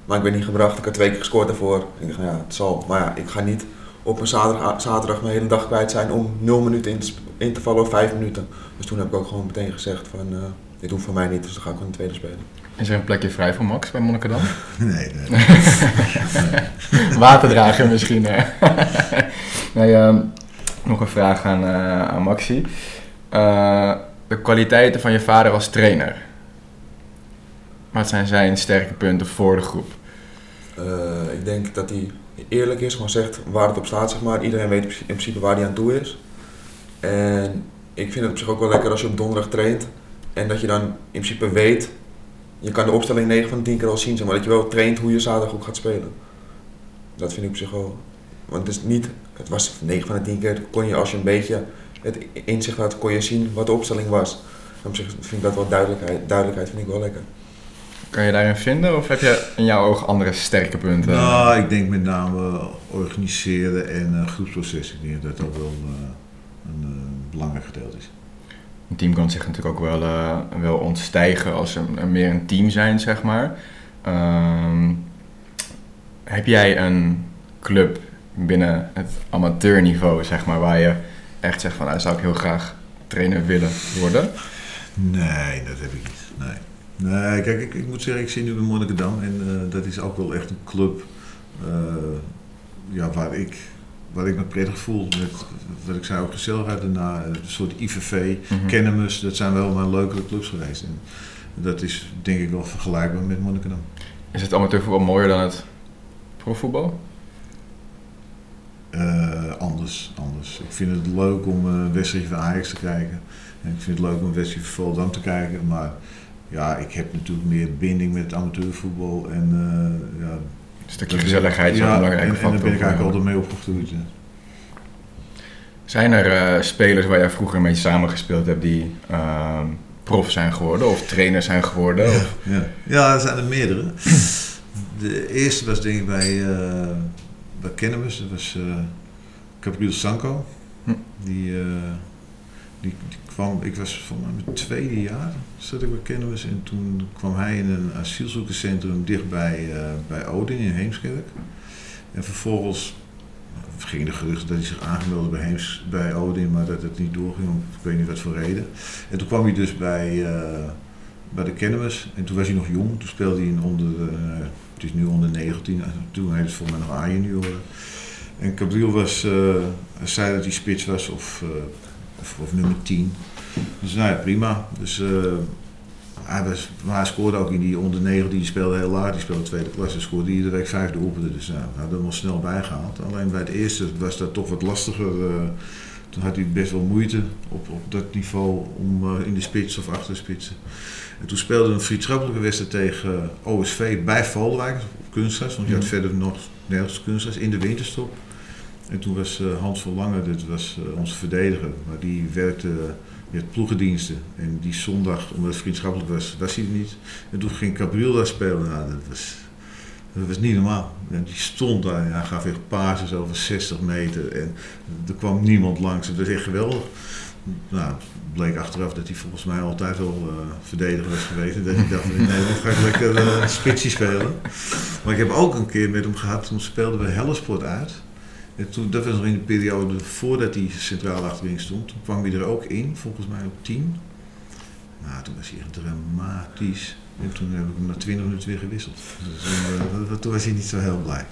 Maar ik ben niet gebracht. Ik had twee keer gescoord daarvoor. Ik dacht, nou ja, het zal. Maar ja, ik ga niet op een zaterdag, zaterdag mijn hele dag kwijt zijn om 0 minuten in te, in te vallen of 5 minuten. Dus toen heb ik ook gewoon meteen gezegd van, eh, dit hoeft voor mij niet, dus dan ga ik gewoon een tweede spelen. Is er een plekje vrij voor Max bij Monnikendam? Nee, nee. Waterdrager misschien. hè. nee, ehm, nog een vraag aan, eh, aan Maxi. Eh, de kwaliteiten van je vader als trainer. Wat zijn zijn sterke punten voor de groep? Eh, ik denk dat hij eerlijk is, gewoon zegt waar het op staat, zeg maar. Iedereen weet in principe waar hij aan toe is. En ik vind het op zich ook wel lekker als je op donderdag traint. En dat je dan in principe weet, je kan de opstelling 9 van de 10 keer al zien, zeg maar dat je wel traint hoe je zaterdag ook gaat spelen. Dat vind ik op zich wel. Want het is niet, het was 9 van de 10 keer, kon je als je een beetje het inzicht had, kon je zien wat de opstelling was. En op zich vind ik dat wel duidelijkheid, duidelijkheid vind ik wel lekker. Kan je daarin vinden of heb je in jouw oog andere sterke punten? Nou, ik denk met name organiseren en uh, groepsproces. Ik denk dat dat wel uh, een uh, belangrijk gedeelte is. Een team kan zich natuurlijk ook wel, uh, wel ontstijgen als ze meer een team zijn, zeg maar. Um, heb jij een club binnen het amateurniveau, zeg maar, waar je echt zegt van, nou, zou ik heel graag trainer willen worden? Nee, dat heb ik niet. Nee. Nee, kijk, ik, ik, moet zeggen, ik zit nu bij Monnikendam en uh, dat is ook wel echt een club uh, ja, waar, ik, waar ik me prettig voel. Met, wat ik zei, ook gezelligheid daarna, een soort IVV, mm-hmm. Kennemus, dat zijn wel mijn leukere clubs geweest. En dat is denk ik wel vergelijkbaar met Monnikendam. Is het amateurvoetbal mooier dan het profvoetbal? Uh, anders, anders. Ik vind het leuk om een wedstrijdje van Ajax te kijken. En ik vind het leuk om een wedstrijdje van Volendam te kijken, maar ja, ik heb natuurlijk meer binding met het amateurvoetbal en uh, ja, een stukje gezelligheid is ja, een belangrijke en, factor. En daar ben ik eigenlijk altijd mee opgegroeid. Zijn er uh, spelers waar jij vroeger mee samengespeeld hebt die uh, prof zijn geworden of trainer zijn geworden? Ja, of? ja. ja er zijn er meerdere. De eerste was denk ik bij, uh, bij dat was Gabriel Sanko. Hm. Die, die, die ik was van mijn tweede jaar zat ik bij Kennemus en toen kwam hij in een asielzoekerscentrum dichtbij uh, bij Odin in Heemskerk. En vervolgens gingen de geruchten dat hij zich aangemeld bij, bij Odin, maar dat het niet doorging, ik weet niet wat voor reden. En toen kwam hij dus bij, uh, bij de Kennemus en toen was hij nog jong, toen speelde hij in onder, uh, het is nu onder 19, toen hij dus voor mij nog A-junioren. En Gabriel was, hij zei dat hij spits was of of, of, nummer 10. Dus nou ja, prima. Dus uh, hij, was, maar hij scoorde ook in die onder 9, die speelde heel laag, die speelde tweede klasse, scoorde iedere week vijf doelpunten. Dus nou, hij had hem wel snel bijgehaald. Alleen bij het eerste was dat toch wat lastiger. Uh, toen had hij best wel moeite op, op dat niveau om uh, in de spits of achter de spitsen. En toen speelde een vriendschappelijke wedstrijd tegen OSV bij Voldwijk op kunstgras, want je had verder nog nergens kunstgras in de winterstop. En toen was uh, Hans van Lange, dat was uh, onze verdediger, maar die werkte uh, met ploegendiensten. En die zondag, omdat het vriendschappelijk was, was hij er niet. En toen ging Cabril daar spelen. Nou, dat was, dat was niet normaal. En die stond daar en hij gaf echt pases over 60 meter. En er kwam niemand langs. Het was echt geweldig. Nou, bleek achteraf dat hij volgens mij altijd wel uh, verdediger was geweest. En dat hij dacht, in Nederland ga ik lekker uh, spitsie spelen. Maar ik heb ook een keer met hem gehad, toen speelden we Hellesport uit. En toen, dat was nog in de periode voordat hij centraal achterin stond. Toen kwam hij er ook in, volgens mij op 10. Nou, toen was hij echt dramatisch. En toen heb ik hem na 20 minuten weer gewisseld. Dus, uh, toen was hij niet zo heel blij.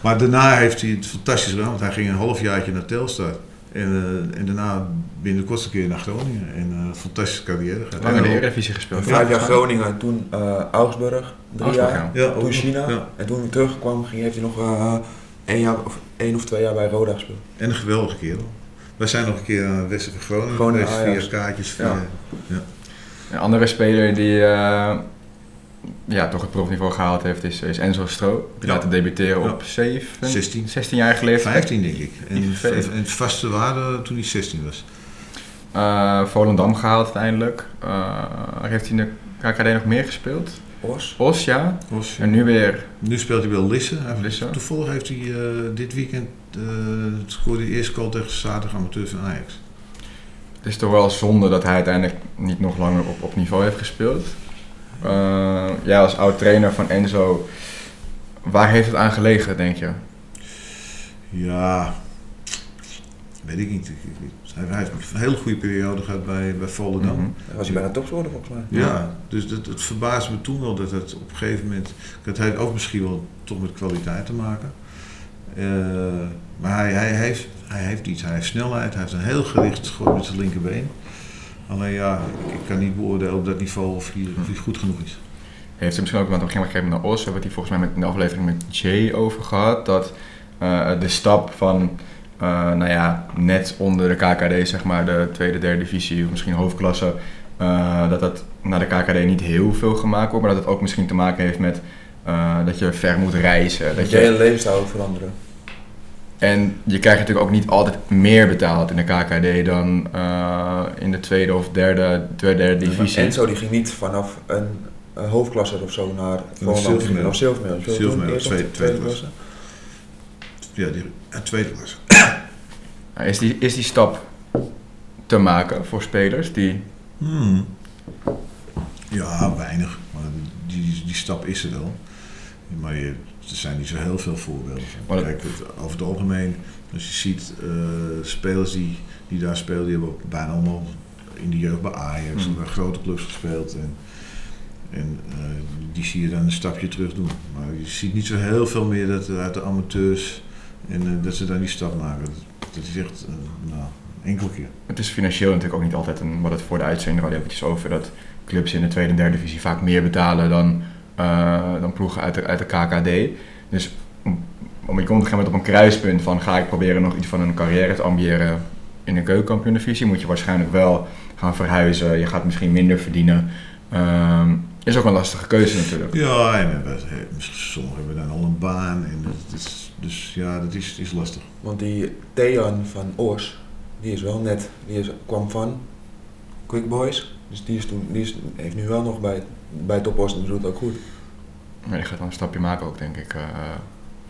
Maar daarna heeft hij het fantastisch gedaan, want hij ging een halfjaartje naar Telstar. En, eh, en daarna binnen de kortste keer naar Groningen. En eh, fantastische carrière. gehad. Lang in de Eredivisie gespeeld. Vijf jaar Groningen, toen eh, Augsburg, drie Augsburg, jaar. ja. Toen. China. Ja. En toen hij terugkwam, ging, heeft hij nog eh één, jaar, of één of twee jaar bij Roda gespeeld. En een geweldige kerel. Wij zijn nog een keer aan het westen van Groningen Groningen, geweest Ajax. via kaartjes. Via, Ja. Een andere speler die eh, ja, toch het profniveau gehaald heeft is, is Enzo Stro. Die Ja. laten debuteren Ja. op 7, 16. 16 jaar geleden. 15 denk ik. En, vervelend. en het vaste waarde toen hij 16 was. Eh, Volendam gehaald uiteindelijk. Eh, heeft hij in de KKD nog meer gespeeld? Os. Os, ja. Was, En nu weer nu speelt hij wel Lisse. Lisse. Toevallig heeft hij eh, dit weekend eh scoorde hij eerst goal tegen zaterdag amateur van Ajax. Het is toch wel zonde dat hij uiteindelijk niet nog langer op, op niveau heeft gespeeld. Eh, ja, als oud trainer van Enzo, waar heeft het aan gelegen, denk je? Ja, weet ik niet. Ik- ik- Hij, hij heeft een hele goede periode gehad bij, bij Volendam. Mhm. Hij was hij bijna topscorer volgens mij. Ja, dus dat, het verbaasde me toen wel dat het op een gegeven moment. Dat hij ook misschien wel toch met kwaliteit te maken. Eh, maar hij, hij, heeft, hij heeft iets. Hij heeft snelheid, hij heeft een heel gericht schot met zijn linkerbeen. Alleen ja, ik, ik kan niet beoordelen op dat niveau of hij, of hij goed genoeg is. Heeft hij misschien ook, want op een gegeven moment naar Os, hebben we het hier volgens mij met, in de aflevering met Jay over gehad, dat eh, de stap van, eh, nou ja, net onder de KKD, zeg maar, de tweede, derde divisie, of misschien hoofdklasse, eh, dat dat naar de KKD niet heel veel gemaakt wordt, maar dat het ook misschien te maken heeft met eh, dat je ver moet reizen. Dat Dat je je, hele levensstijl ook veranderen. en je krijgt natuurlijk ook niet altijd meer betaald in de KKD dan eh, in de tweede of derde, tweede, derde divisie. Enzo die ging niet vanaf een, hoofdklasse of zo naar Volendam. Of eerst of tweede- tweede tweede klasse. Ja, die, ja, tweede klasse. Is die, is die stap te maken voor spelers die Hmm. Ja, weinig. Maar die, die, stap is er wel. Maar je, er zijn niet zo heel veel voorbeelden van. Maar Kijk, het- over het algemeen, als je ziet eh, spelers die, die daar spelen, die hebben bijna allemaal in de jeugd bij Ajax Hmm. bij grote clubs gespeeld. En, en eh, die zie je dan een stapje terug doen. Maar je ziet niet zo heel veel meer dat, uit de amateurs en eh, dat ze dan die stap maken. Dat, is echt, nou, enkele keer. Het is financieel natuurlijk ook niet altijd een, wat het voor de uitzending hadden eventjes over, dat clubs in de tweede en derde divisie vaak meer betalen dan, eh, dan ploegen uit de, uit de KKD. Dus om, je komt een gegeven moment op een kruispunt van ga ik proberen nog iets van een carrière te ambiëren in de keukenkampioen-divisie, moet je waarschijnlijk wel gaan verhuizen, je gaat misschien minder verdienen. Ehm, is ook een lastige keuze natuurlijk. Ja, en we- sommigen hebben dan al een baan. En dat is, dus ja, dat is, is lastig. Want die Thean van Oors, die is wel net, die is, kwam van Quick Boys. Dus die, is toen, die is, heeft nu wel nog bij, bij Top Os en doet het ook goed. Maar je gaat dan een stapje maken ook, denk ik, eh,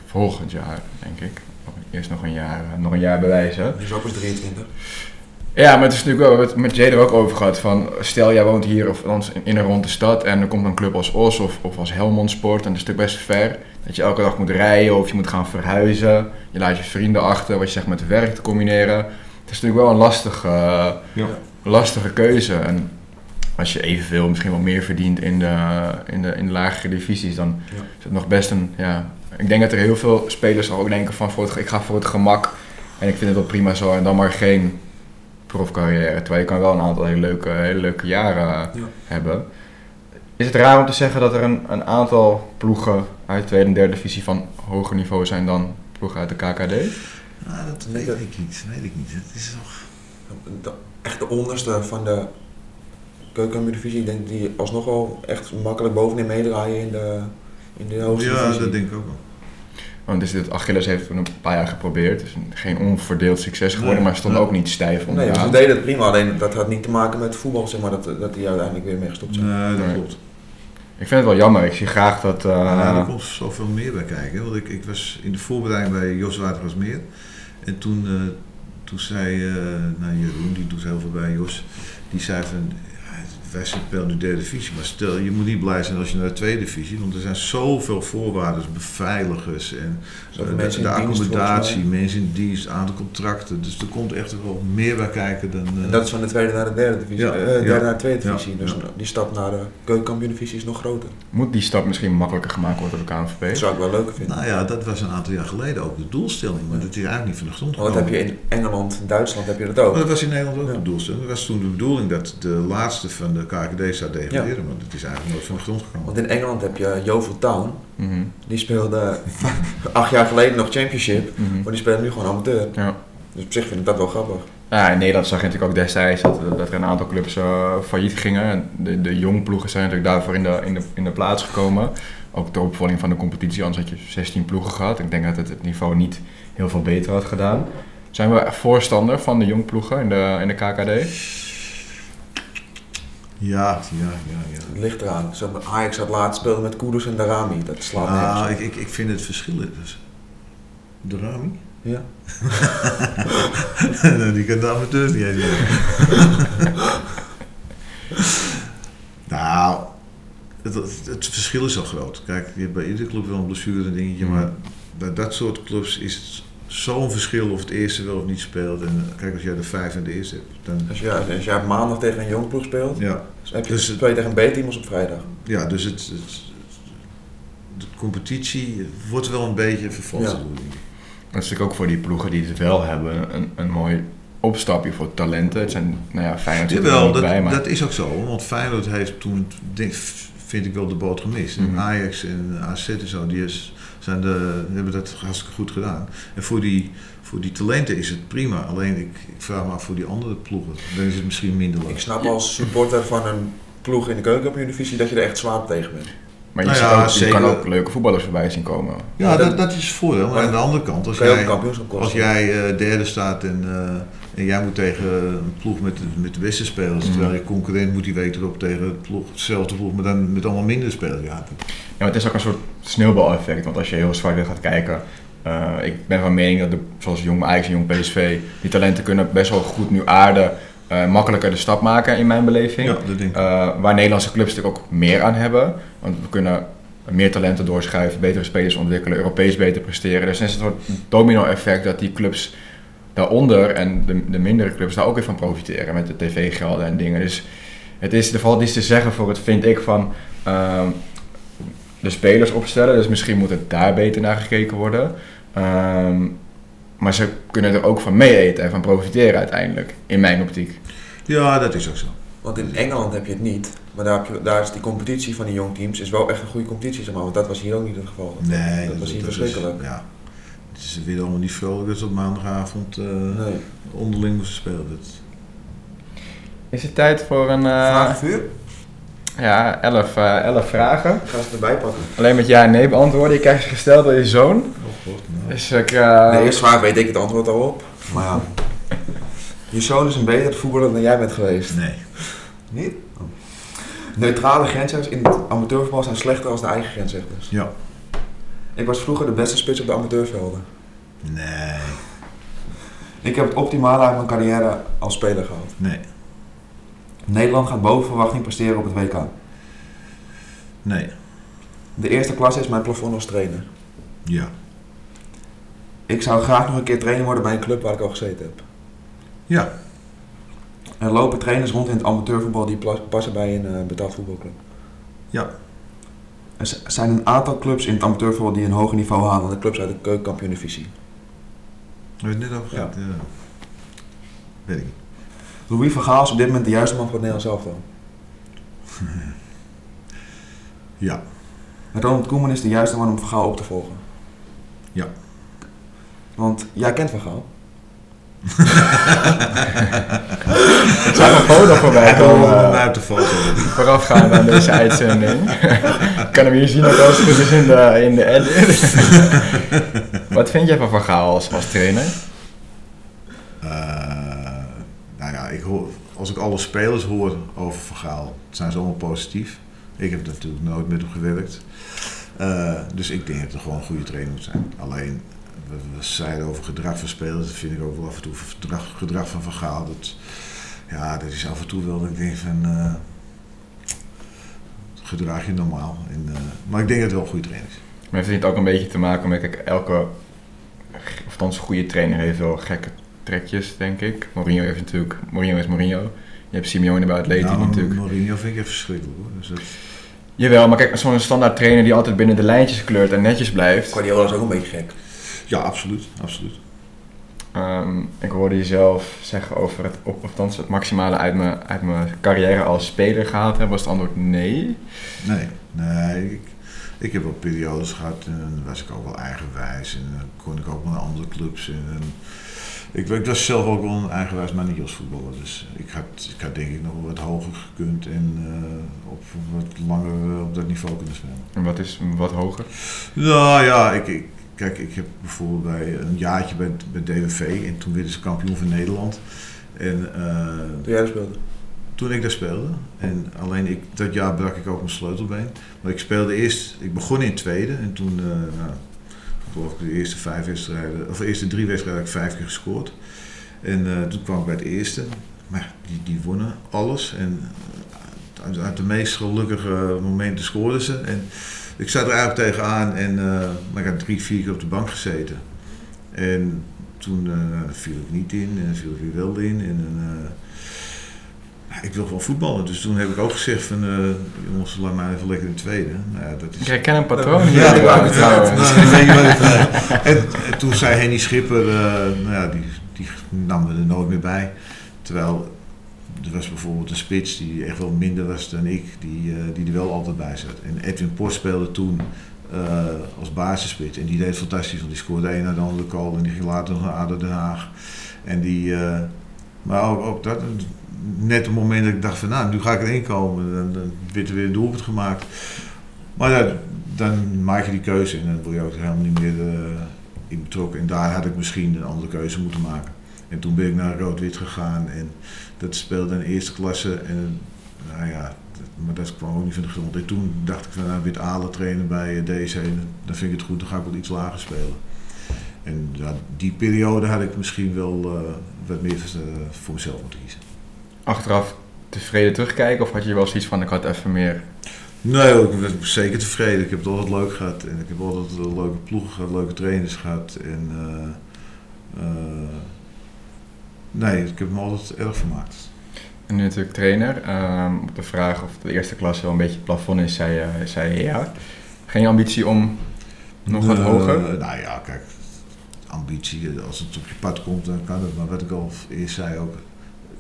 volgend jaar, denk ik. Eerst nog een jaar, eh, nog een jaar bewijzen. Die is ook pas 23. Ja, maar het is natuurlijk wel, we hebben het met Jay er ook over gehad, van stel jij woont hier of in en rond de stad en er komt een club als Os of, of als Helmond Sport en het is natuurlijk best ver, dat je elke dag moet rijden of je moet gaan verhuizen, je laat je vrienden achter, wat je zegt met werk te combineren. Het is natuurlijk wel een lastige, Ja. lastige keuze en als je evenveel, misschien wel meer verdient in de, in de, in de lagere divisies, dan Ja. is het nog best een, ja, ik denk dat er heel veel spelers ook denken van voor het, ik ga voor het gemak en ik vind het wel prima zo en dan maar geen profcarrière. Terwijl je kan wel een aantal hele leuke, hele leuke jaren Ja. hebben. Is het raar om te zeggen dat er een, een aantal ploegen uit de tweede en derde divisie van hoger niveau zijn dan ploegen uit de KKD? Ah, dat weet ik niet. Weet ik niet. Het is toch... De, echt de onderste van de keukendivisie. Ik denk die alsnog wel echt makkelijk bovenin meedraaien in de, in de hoogste Ja, divisie. dat denk ik ook wel. Want dus dit Achilles heeft het een paar jaar geprobeerd. Het is geen onverdeeld succes geworden, Nee, maar stond nee. ook niet stijf Nee, dus ze deden het prima. Alleen dat had niet te maken met voetbal, zeg maar, dat, dat die uiteindelijk weer mee gestopt zijn. Nee, dat Nee. klopt. Ik vind het wel jammer. Ik zie graag dat... eh, Nou, er komt zoveel meer bij kijken. Want ik, ik was in de voorbereiding bij Jos Watergasmeer. En toen, eh, toen zei eh nou, Jeroen, die doet heel veel bij Jos, die zei van, wij spelen nu derde divisie, maar stel, je moet niet blij zijn als je naar de tweede divisie, want er zijn zoveel voorwaarden, beveiligers en eh, de, de in accommodatie, mensen in dienst, aantal contracten. Dus er komt echt wel meer bij kijken dan. eh, En dat is van de tweede naar de derde divisie. Ja, eh, derde ja. naar de tweede Ja, divisie. Dus ja. die stap naar de keukenkampioen divisie is nog groter. Moet die stap misschien makkelijker gemaakt worden door de KNVB? Dat zou ik wel leuker vinden. nou ja, dat was een aantal jaar geleden ook de doelstelling, maar dat is eigenlijk niet van de grond dat gekomen. heb je in Engeland, Duitsland heb je dat ook. Maar dat was in Nederland ook Ja. de doelstelling. Dat was toen de bedoeling dat de laatste van de KKD zou degraderen, maar dat is eigenlijk nooit van de grond gekomen. Want in Engeland heb je Yeovil Town. Mhm, Die speelde acht jaar geleden nog championship. mhm. Maar die spelen nu gewoon amateur. Ja. Dus op zich vind ik dat wel grappig. Ja, in Nederland zag je natuurlijk ook destijds dat, dat er een aantal clubs eh, failliet gingen. En De, de jongploegen zijn natuurlijk daarvoor in de, in, de, in de plaats gekomen. Ook ter opvolging van de competitie, anders had je 16 ploegen gehad. Ik denk dat het het niveau niet heel veel beter had gedaan. Zijn we voorstander van de jongploegen in de, in de KKD? Ja, ja, ja, ja. Het ligt eraan. Zo, met Ajax had laatst speelde met Kudus en Darami. Dat slaat Ah, ik, ik, ik vind het verschil dus. De Rami? Ja. die kan de amateurs niet eens nou, het, het, het verschil is al groot. Kijk, je hebt bij iedere club wel een blessure en dingetje, Mhm. maar bij dat soort clubs is het zo'n verschil of het eerste wel of niet speelt. En eh, kijk, als jij de vijf en de eerste hebt, dan... Als je, als jij maandag tegen een jongploeg speelt, Ja, dan heb je Dus twee tegen een B-team als op vrijdag. ja dus het, het, de competitie wordt wel een beetje vervalst. Ja. Dat is natuurlijk ook voor die ploegen die het wel hebben een, een mooi opstapje voor talenten. Het zijn, nou ja, Feyenoord zit er Jawel, dat, bij, maar... dat is ook zo. Want Feyenoord heeft toen, denk- vind ik wel, de boot gemist. En Mhm. Ajax en AZ en zo, die is, zijn de, hebben dat hartstikke goed gedaan. En voor die, voor die talenten is het prima. Alleen ik, vraag me af voor die andere ploegen. Dan is het misschien minder leuk. Ik snap als supporter van een ploeg in de keukenkampioen divisie dat je er echt zwaar tegen bent. Maar je, Nou ja, ook, je kan ook leuke voetballers voorbij zien komen. Ja, dat, dat is het voordeel. Maar aan de andere kant, als jij, als jij eh, derde staat en, eh, en jij moet tegen een ploeg met, de- met de beste spelers, Mhm. terwijl je concurrent moet die week erop tegen het ploeg, hetzelfde ploeg, maar dan met allemaal minder spelers. Ja, dat- Ja, maar het is ook een soort sneeuwbaleffect. Want als je heel zwart gaat kijken... eh, ik ben van mening dat, de, zoals jong Ajax en jong PSV... die talenten kunnen best wel goed nu aarden... eh, makkelijker de stap maken in mijn beleving. ja, dat denk ik. Eh, waar Nederlandse clubs natuurlijk ook meer aan hebben. Want we kunnen meer talenten doorschuiven, betere spelers ontwikkelen, Europees beter presteren. Dus er is een soort domino-effect dat die clubs daaronder en de, de mindere clubs daar ook weer van profiteren met de tv-gelden en dingen. Dus het is, er valt iets te zeggen voor het, vind ik, van ehm, de spelers opstellen. Dus misschien moet het daar beter naar gekeken worden. Ehm, maar ze kunnen er ook van mee eten en van profiteren uiteindelijk, in mijn optiek. Ja, dat is ook zo. Want in Engeland heb je het niet. Maar daar, heb je, daar is die competitie van die jongteams is wel echt een goede competitie. Zeg maar, want dat was hier ook niet het geval. Nee, dat was hier verschrikkelijk. ja. Het is weer allemaal niet vrolijk ze op maandagavond eh, Nee. onderling moesten spelen. Dat, Is het tijd voor een... eh, Vragenvuur? Ja, elf, eh, elf vragen. Ik ga ze erbij pakken. Alleen met ja en nee beantwoorden. Je krijgt ze gesteld door je zoon. oh god, nou. Dus ik... eh, De eerste vraag weet ik het antwoord al op. Maar ja. Je zoon is een betere voetballer dan jij bent geweest. Nee. Niet? Oh. Neutrale grensrechters in het amateurvoetbal zijn slechter dan de eigen grensrechters. Ja. Ik was vroeger de beste spits op de amateurvelden. Nee. Ik heb het optimale uit mijn carrière als speler gehad. Nee. Nederland gaat boven verwachting presteren op het WK. Nee. De eerste klasse is mijn plafond als trainer. Ja. Ik zou graag nog een keer trainer worden bij een club waar ik al gezeten heb. Ja. Er lopen trainers rond in het amateurvoetbal die passen bij een eh, betaald voetbalclub. Ja. Er zijn een aantal clubs in het amateurvoetbal die een hoger niveau halen dan de clubs uit de keukenkampioen divisie. Heb je het net over gehad? Ja. Weet ik niet. Louis van Gaal is op dit moment de juiste man voor het Nederlands elftal. Ja. Ronald Koeman is de juiste man om Van Gaal op te volgen. Ja. Want jij kent Van Gaal. Ik zag een foto voorbij Hij komen. mij op de foto. voorafgaand aan deze uitzending. Ik kan hem hier zien ook als het goed is in de, in de edit. Wat vind jij van Van Gaal als, als trainer? Eh, ik hoor, als ik alle spelers hoor over Van Gaal, zijn ze allemaal positief. Ik heb natuurlijk nooit met hem gewerkt. Eh, dus ik denk dat het gewoon een goede trainer moet zijn. Alleen, we, zeiden over gedrag van spelers, dat vind ik ook wel af en toe gedrag, van Van Gaal. Dat, ja, dat is af en toe wel ik denk van, eh, gedraag je normaal. Eh, maar ik denk dat het wel een goede trainer is. Maar heeft ook een beetje te maken met, elke, of althans goede trainer heeft wel gekke trekjes, denk ik. Mourinho heeft natuurlijk, Mourinho is Mourinho. Je hebt Simeone bij Atletico Nou, natuurlijk. Mourinho vind ik echt verschrikkelijk hoor. Dus dat, Jawel, maar kijk, zo'n standaard trainer die altijd binnen de lijntjes kleurt en netjes blijft. Guardiola is ook een beetje gek. ja, absoluut. absoluut. Ehm, ik hoorde jezelf zeggen over het, op, althans het maximale uit mijn, uit mijn carrière als speler gehaald hebben. Was het antwoord nee? Nee, nee. Ik, ik heb wel periodes gehad en dan was ik ook wel eigenwijs. En dan kon ik ook wel naar andere clubs. En, en ik, was zelf ook wel een eigenwijs, maar niet als voetballer. Dus ik had, ik had denk ik nog wel wat hoger gekund en eh, op wat langer eh, op dat niveau kunnen spelen. En wat is wat hoger? Nou ja, ik, ik, kijk, ik heb bijvoorbeeld bij een jaartje bij, bij DWV en toen werden ze kampioen van Nederland. En eh, Toen jij er speelde. toen ik daar speelde. En alleen ik, dat jaar brak ik ook mijn sleutelbeen. Maar ik speelde eerst, ik begon in het tweede en toen, eh nou, geloof ik de eerste vijf wedstrijden, of de eerste drie wedstrijden heb ik vijf keer gescoord. En eh, toen kwam ik bij het eerste. Maar die, die wonnen alles. En eh, uit, de meest gelukkige momenten scoorden ze. En ik zat er eigenlijk tegenaan en eh, maar ik had drie, vier keer op de bank gezeten. En toen viel ik niet in en viel ik weer wel in. En, ik wil gewoon voetballen. Dus toen heb ik ook gezegd van, eh, jongens, laat mij even lekker in de tweede. Nou ja, dat is... Ik herken een patroon. Ja, Ja, ja, trouwens. en, en toen zei Henny Schipper, eh, nou ja, die, die nam me er nooit meer bij. Terwijl er was bijvoorbeeld een spits die echt wel minder was dan ik, die, eh, die er wel altijd bij zat. En Edwin Post speelde toen eh, als basisspits en die deed fantastisch, want die scoorde een naar de andere goal en die ging later nog naar ADO Den Haag. En die, eh, maar ook, dat, net op het moment dat ik dacht van nou, nu ga ik erin komen, dan, dan werd er weer een doelpunt gemaakt. Maar dan maak je die keuze en dan word je ook helemaal niet meer eh, in betrokken. En daar had ik misschien een andere keuze moeten maken. En toen ben ik naar Rood-Wit gegaan en dat speelde in eerste klasse. En nou ja, maar dat kwam ook niet van de grond. En toen dacht ik van nou, wit Alen trainen bij eh, DC, dan vind ik het goed, dan ga ik wel iets lager spelen. En die periode had ik misschien wel eh, wat meer eh, voor mezelf moeten kiezen. Achteraf tevreden terugkijken of had je wel zoiets van ik had even meer... Nee, ik ben zeker tevreden. Ik heb het altijd leuk gehad. En ik heb altijd eh, leuke ploegen gehad, leuke trainers gehad. En eh, eh, nee, ik heb me altijd erg vermaakt. En nu natuurlijk trainer. Ehm, op de vraag of de eerste klasse wel een beetje het plafond is, zei, je- zei je ja. Geen ambitie om nog wat Eh, hoger? Nou ja, kijk, ambitie, als het op je pad komt, dan kan het. Maar wat ik al eerst zei ook,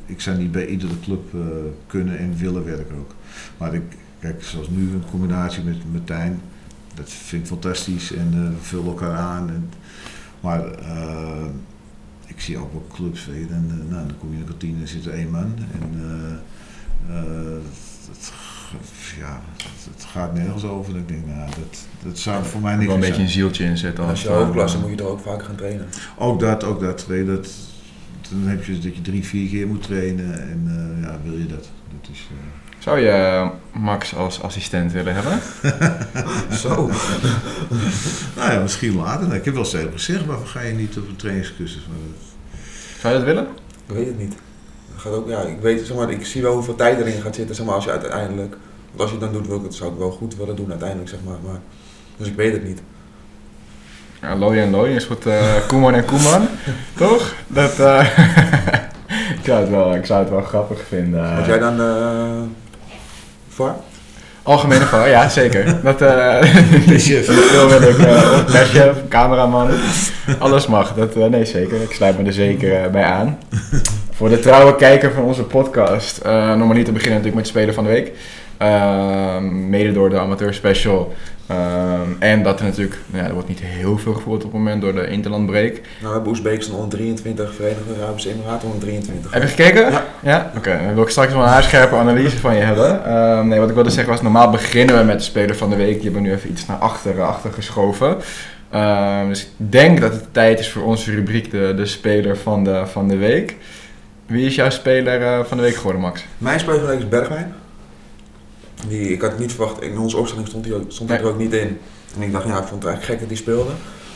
ik zou niet bij iedere club eh, kunnen en willen werken ook. Maar ik, kijk, zoals nu een combinatie met Martijn, dat vind ik fantastisch en eh, we vullen elkaar aan. En, maar eh, ik zie ook wel clubs, weet je, eh, nou, in de kantine en zit er één man. En ja, het, het gaat nergens over. Ik denk, nou, dat, dat zou voor mij niet wel een zijn. beetje een zieltje in zitten. Als Als je hoogklasse moet je er ook vaker gaan trainen. Ook dat, ook dat. Dan heb je dat je drie, vier keer moet trainen en eh, ja, wil je dat. dat is, eh, Zou je eh, Max als assistent willen hebben? Zo. nou ja, misschien later. Ik heb wel eens tegen hem gezegd, waarvoor ga je niet op een trainingscursus? Maar dat- Zou je dat willen? Ik weet het niet. Gaat ook, ja, ik, weet, zeg maar, ik zie wel hoeveel tijd erin gaat zitten zeg maar, als je uiteindelijk... Want als je het dan doet, wil ik het, zou ik wel goed willen doen uiteindelijk. Zeg maar, maar, dus ik weet het niet. Ja, en Looi is goed. eh Koeman en Koeman, toch? Dat, eh, ik, zou het wel, ik zou het wel grappig vinden. Had jij dan eh VAR? Algemene VAR, ja zeker. Dat, De chef. Wil ik, uh, cameraman, alles mag. Dat, nee zeker, ik sluit me er zeker bij aan. Voor de trouwe kijker van onze podcast, uh, nog maar niet te beginnen natuurlijk met Spelen van de Week. Uh, mede door de amateur special. Um, en dat er natuurlijk, nou ja, er wordt niet heel veel gevoerd op het moment door de interlandbreak. Nou, we hebben Oezbekistan onder 23, Verenigde Arabische Emiraten onder 23. Heb je gekeken? Ja. ja? Oké, okay. dan wil ik straks wel een haarscherpe analyse van je hebben. Um, nee, wat ik wilde zeggen was, normaal beginnen we met de speler van de week. Je bent nu even iets naar achteren, achter geschoven. Dus ik denk dat het tijd is voor onze rubriek de, de speler van de, van de week. Wie is jouw speler uh, van de week geworden, Max? Mijn speler van de week is Bergwijn. Die, ik had het niet verwacht, in onze opstelling stond hij, ook, stond hij nee. er ook niet in. En ik dacht, ja, ik vond het eigenlijk gek dat hij speelde.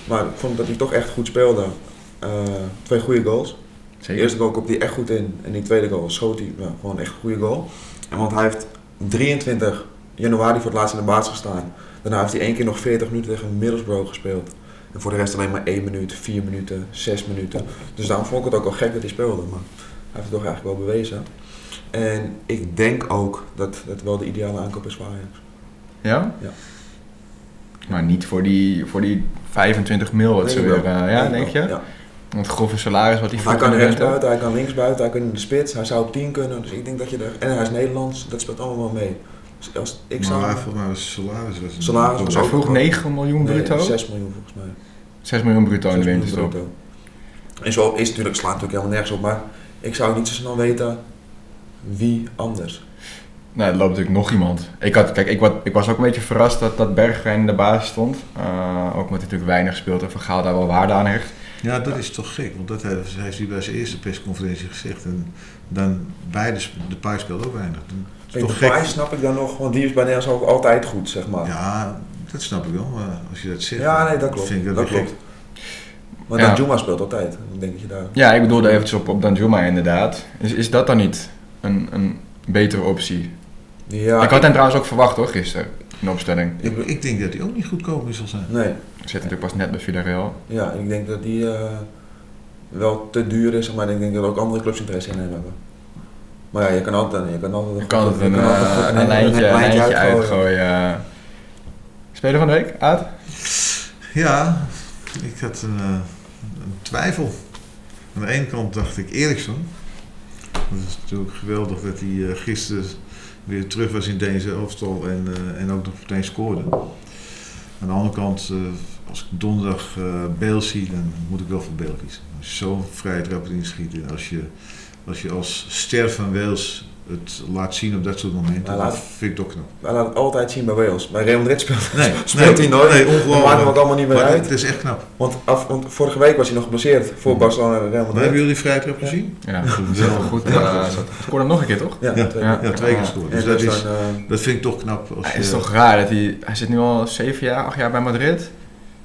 Maar ik vond dat hij toch echt goed speelde. Uh, twee goede goals. Zeker. De eerste goal komt hij echt goed in. En die tweede goal schoot hij ja, gewoon echt een goede goal. En want hij heeft 23 januari voor het laatst in de baas gestaan. Daarna heeft hij één keer nog 40 minuten tegen Middlesbrough gespeeld. En voor de rest alleen maar 1 minuut, 4 minuten, 6 minuten. Dus daarom vond ik het ook wel gek dat hij speelde. Maar heeft het toch eigenlijk wel bewezen. En ik denk ook dat het wel de ideale aankoop is voor Ajax. Ja? Ja. Maar niet voor die, voor die 25 mil wat ze weer... eh, ja, denk je? Ja. Want het grove salaris wat hij Hij kan vroeger rechts wint, hè? buiten, hij kan links buiten, hij kan in de spits, hij zou op 10 kunnen. Dus ik denk dat je er. En hij is Nederlands, dat speelt allemaal wel mee. Dus als ik zou. Maar voor mij was salaris was een- Salaris was Hij ook- vroeg 9 miljoen Nee, bruto? 6 miljoen volgens mij. 6 miljoen bruto in de 6 miljoen winterstop. En zo is het natuurlijk, slaat natuurlijk helemaal nergens op, maar ik zou niet zo snel weten wie anders. Nee, er loopt natuurlijk nog iemand. Ik, had, kijk, ik, wat, ik was ook een beetje verrast dat, dat Bergwijn in de basis stond. Eh, ook omdat hij natuurlijk weinig speelt en Van Gaal daar wel waarde aan hecht. Ja, dat is toch gek, want dat heeft, heeft hij bij zijn eerste persconferentie gezegd. En dan beide, de Pai speelt ook weinig. Dan is Kijk, toch de. Pai snap ik dan nog, want die is bij Nederlands ook altijd goed, zeg maar. Ja, dat snap ik wel, maar als je dat zegt, Ja, nee, dat klopt. vind ik dat, dat klopt. Maar Ja. dan Juma speelt altijd. Ik denk dat je daar... Ja, ik bedoelde eventjes op, op Danjuma inderdaad. Is, is dat dan niet een, een betere optie? Ja, ik had hem trouwens ook verwacht hoor, gisteren, in de opstelling. Ik, ik denk dat hij ook niet goedkoop is zal zijn. Nee, Ik zit natuurlijk pas net bij Villarreal. ja, ik denk dat die eh, wel te duur is, maar ik denk dat ook andere clubs interesse in hem hebben. Maar ja, je kan altijd, je kan altijd, Je kan een, eh, goed- een, lijntje, een lijntje uitgooien. uitgooien. Speler van de week, Aad? Ja, ik had een, eh, een twijfel. Aan de ene kant dacht ik Eriksson. Dat is natuurlijk geweldig dat hij eh, gisteren weer terug was in deze elftal en, eh, en ook nog meteen scoorde. Aan de andere kant, eh, als ik donderdag Beel zie, dan moet ik wel voor Beel kiezen. Als je zo'n vrije trap erin schiet en als je als, je als ster van Wales het laat zien op dat soort momenten, laat- dat vind ik toch knap. Hij laat het altijd zien bij Wales. Bij Real Madrid speelt, Nee, speelt hij nooit. Nee, Dat maakt hem ongelooflijk. ook allemaal niet meer Maar uit. het is echt knap. Want, af, want vorige week was hij nog geblesseerd voor Barcelona en Real Maar hebben Madrid. jullie die vrije trap gezien? Ja, wel goed. Uh, scoorde hem nog een keer toch? Ja, Ja, twee ja. keer. Ja, twee keer Ja. gescoord. En Dus dat, dus is, dan, eh, dat vind ik toch knap. Als Het is je- toch raar dat hij, hij zit nu al 7 jaar, 8 jaar bij Madrid.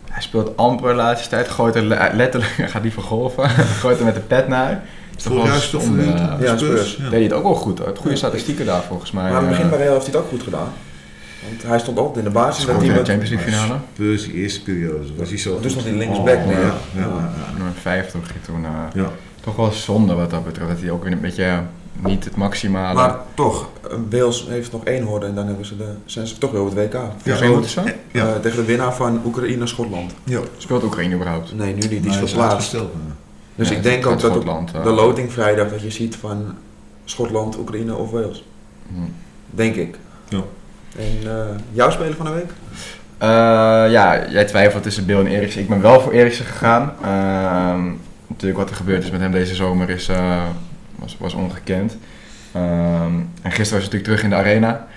Hij speelt amper de laatste tijd, gooit er le- letterlijk, hij gaat liever golven, gooit er met de pet naar. Het zonde. toch Ja, Spurs. Ja. Deed hij het ook wel goed, hoor. goede statistieken daar volgens mij. maar aan het begin eh, bij Real heeft hij het ook goed gedaan. Want hij stond altijd in de basis. in de Champions League finale. Spurs, die eerste periode, was hij zo Dus nog die linksback, Oh, nee. ja, ja, ja, Nummer 50 ging toen. eh, ja. toch wel zonde wat dat betreft, dat hij ook weer een beetje niet het maximale... maar toch, Wales heeft nog één hoorde en dan hebben ze de, zijn ze toch weer op het WK. Ja, Ja, wie moeten ze? Ja. Eh, tegen de winnaar van Oekraïne-Schotland. Ja. Speelt Oekraïne überhaupt? Nee, nu niet, die is verplaatst. Dus Ja, ik denk ook dat Schotland, de loting vrijdag dat je ziet van Schotland, Oekraïne of Wales. Hm. Denk ik. Ja. En eh, jouw speler van de week? Eh, ja, jij twijfelt tussen Bill en Eriksen. Ik ben wel voor Eriksen gegaan. Ehm, natuurlijk wat er gebeurd is met hem deze zomer is, eh, was, was ongekend. Ehm, en gisteren was hij natuurlijk terug in de arena.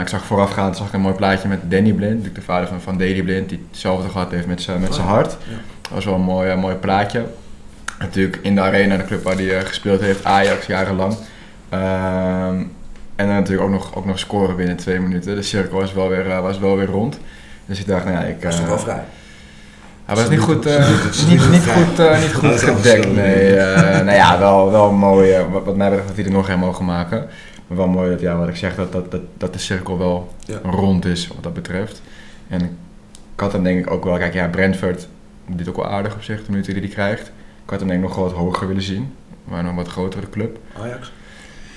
Ik zag voorafgaand zag ik een mooi plaatje met Danny Blind, natuurlijk de vader van, van Daley Blind, die hetzelfde gehad heeft met zijn met zijn Oh, hart. ja. Dat was wel een mooi, mooi plaatje. Natuurlijk in de arena, de club waar hij eh, gespeeld heeft, Ajax jarenlang. Ehm, en dan natuurlijk ook nog, ook nog scoren binnen twee minuten. De cirkel was wel weer, eh, was wel weer rond. Dus ik dacht, nou ja, ik... Is toch eh, wel vrij. hij was niet goed, Het is niet, niet goed, eh, niet goed gedekt, nee. eh, nou ja, wel, wel mooi, wat, wat mij betreft dat hij er nog een mogen maken. Maar wel mooi dat, ja, wat ik zeg, dat, dat, dat, dat de cirkel wel Ja. rond is wat dat betreft. En ik had hem denk ik ook wel, kijk ja, Brentford dit ook wel aardig op zich, de minuten die hij krijgt. Ik had hem denk ik nog wel wat hoger willen zien. Maar nog een wat grotere club. Ajax.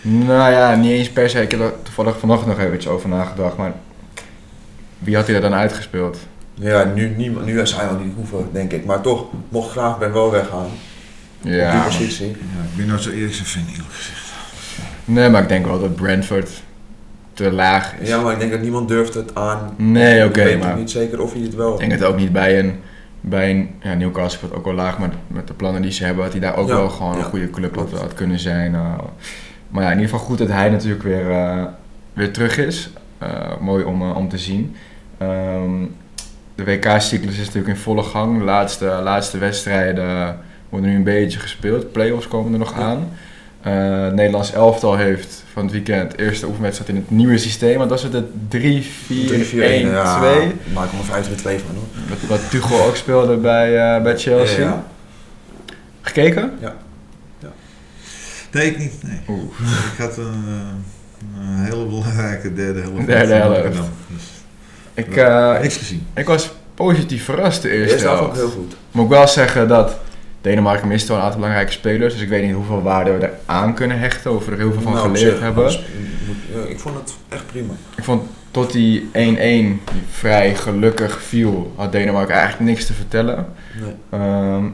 Nou ja, niet eens per se. Ik heb er toevallig vanochtend nog even iets over nagedacht. Maar wie had hij er dan uitgespeeld? Ja, nu, niemand- nu zou hij wel niet hoeven, denk ik. Maar toch, mocht graag Ben wel weggaan. op die Ja, positie. Ja, ik ben nooit zo eerlijk zijn fan, eerlijk gezegd. nee, maar ik denk wel dat Brentford te laag is. Ja, maar ik denk dat niemand durft het aan. Nee, oké, ik weet maar niet zeker of hij het wel... ik denk het ook niet bij een, bij een ja, Newcastle speelt ook wel laag, maar met de plannen die ze hebben, had hij daar ook Ja, wel gewoon een goede club had, kunnen zijn. eh. maar ja, in ieder geval goed dat hij natuurlijk weer, eh, weer terug is. Eh, mooi om, om te zien. Ehm, de WK-cyclus is natuurlijk in volle gang. De laatste, laatste wedstrijden worden nu een beetje gespeeld. Playoffs komen er nog aan. Het Nederlands elftal heeft van het weekend eerste oefenwedstrijd in het nieuwe systeem. Want dat is het 3-4-1-2. 3-4-1, ja, Maak er maar 5 2 van hoor. Wat, wat Tuchel ook speelde bij, eh, bij Chelsea. Ja. Gekeken? Nee, ik niet. Nee. Oeh. Ik had een, eh, Een hele belangrijke derde helft. Derde helft. Dus, Ik, eh, niks gezien. ik was positief verrast de De eerste eerste helft ook heel goed. Moet ik wel zeggen dat Denemarken mist wel een aantal belangrijke spelers. Dus ik weet niet hoeveel waarde we er aan kunnen hechten. Of we er heel veel van Nou, geleerd zich, hebben. ik vond het echt prima. Ik vond tot die 1-1 die vrij gelukkig viel, had Denemarken eigenlijk niks te vertellen. Nee. Ehm,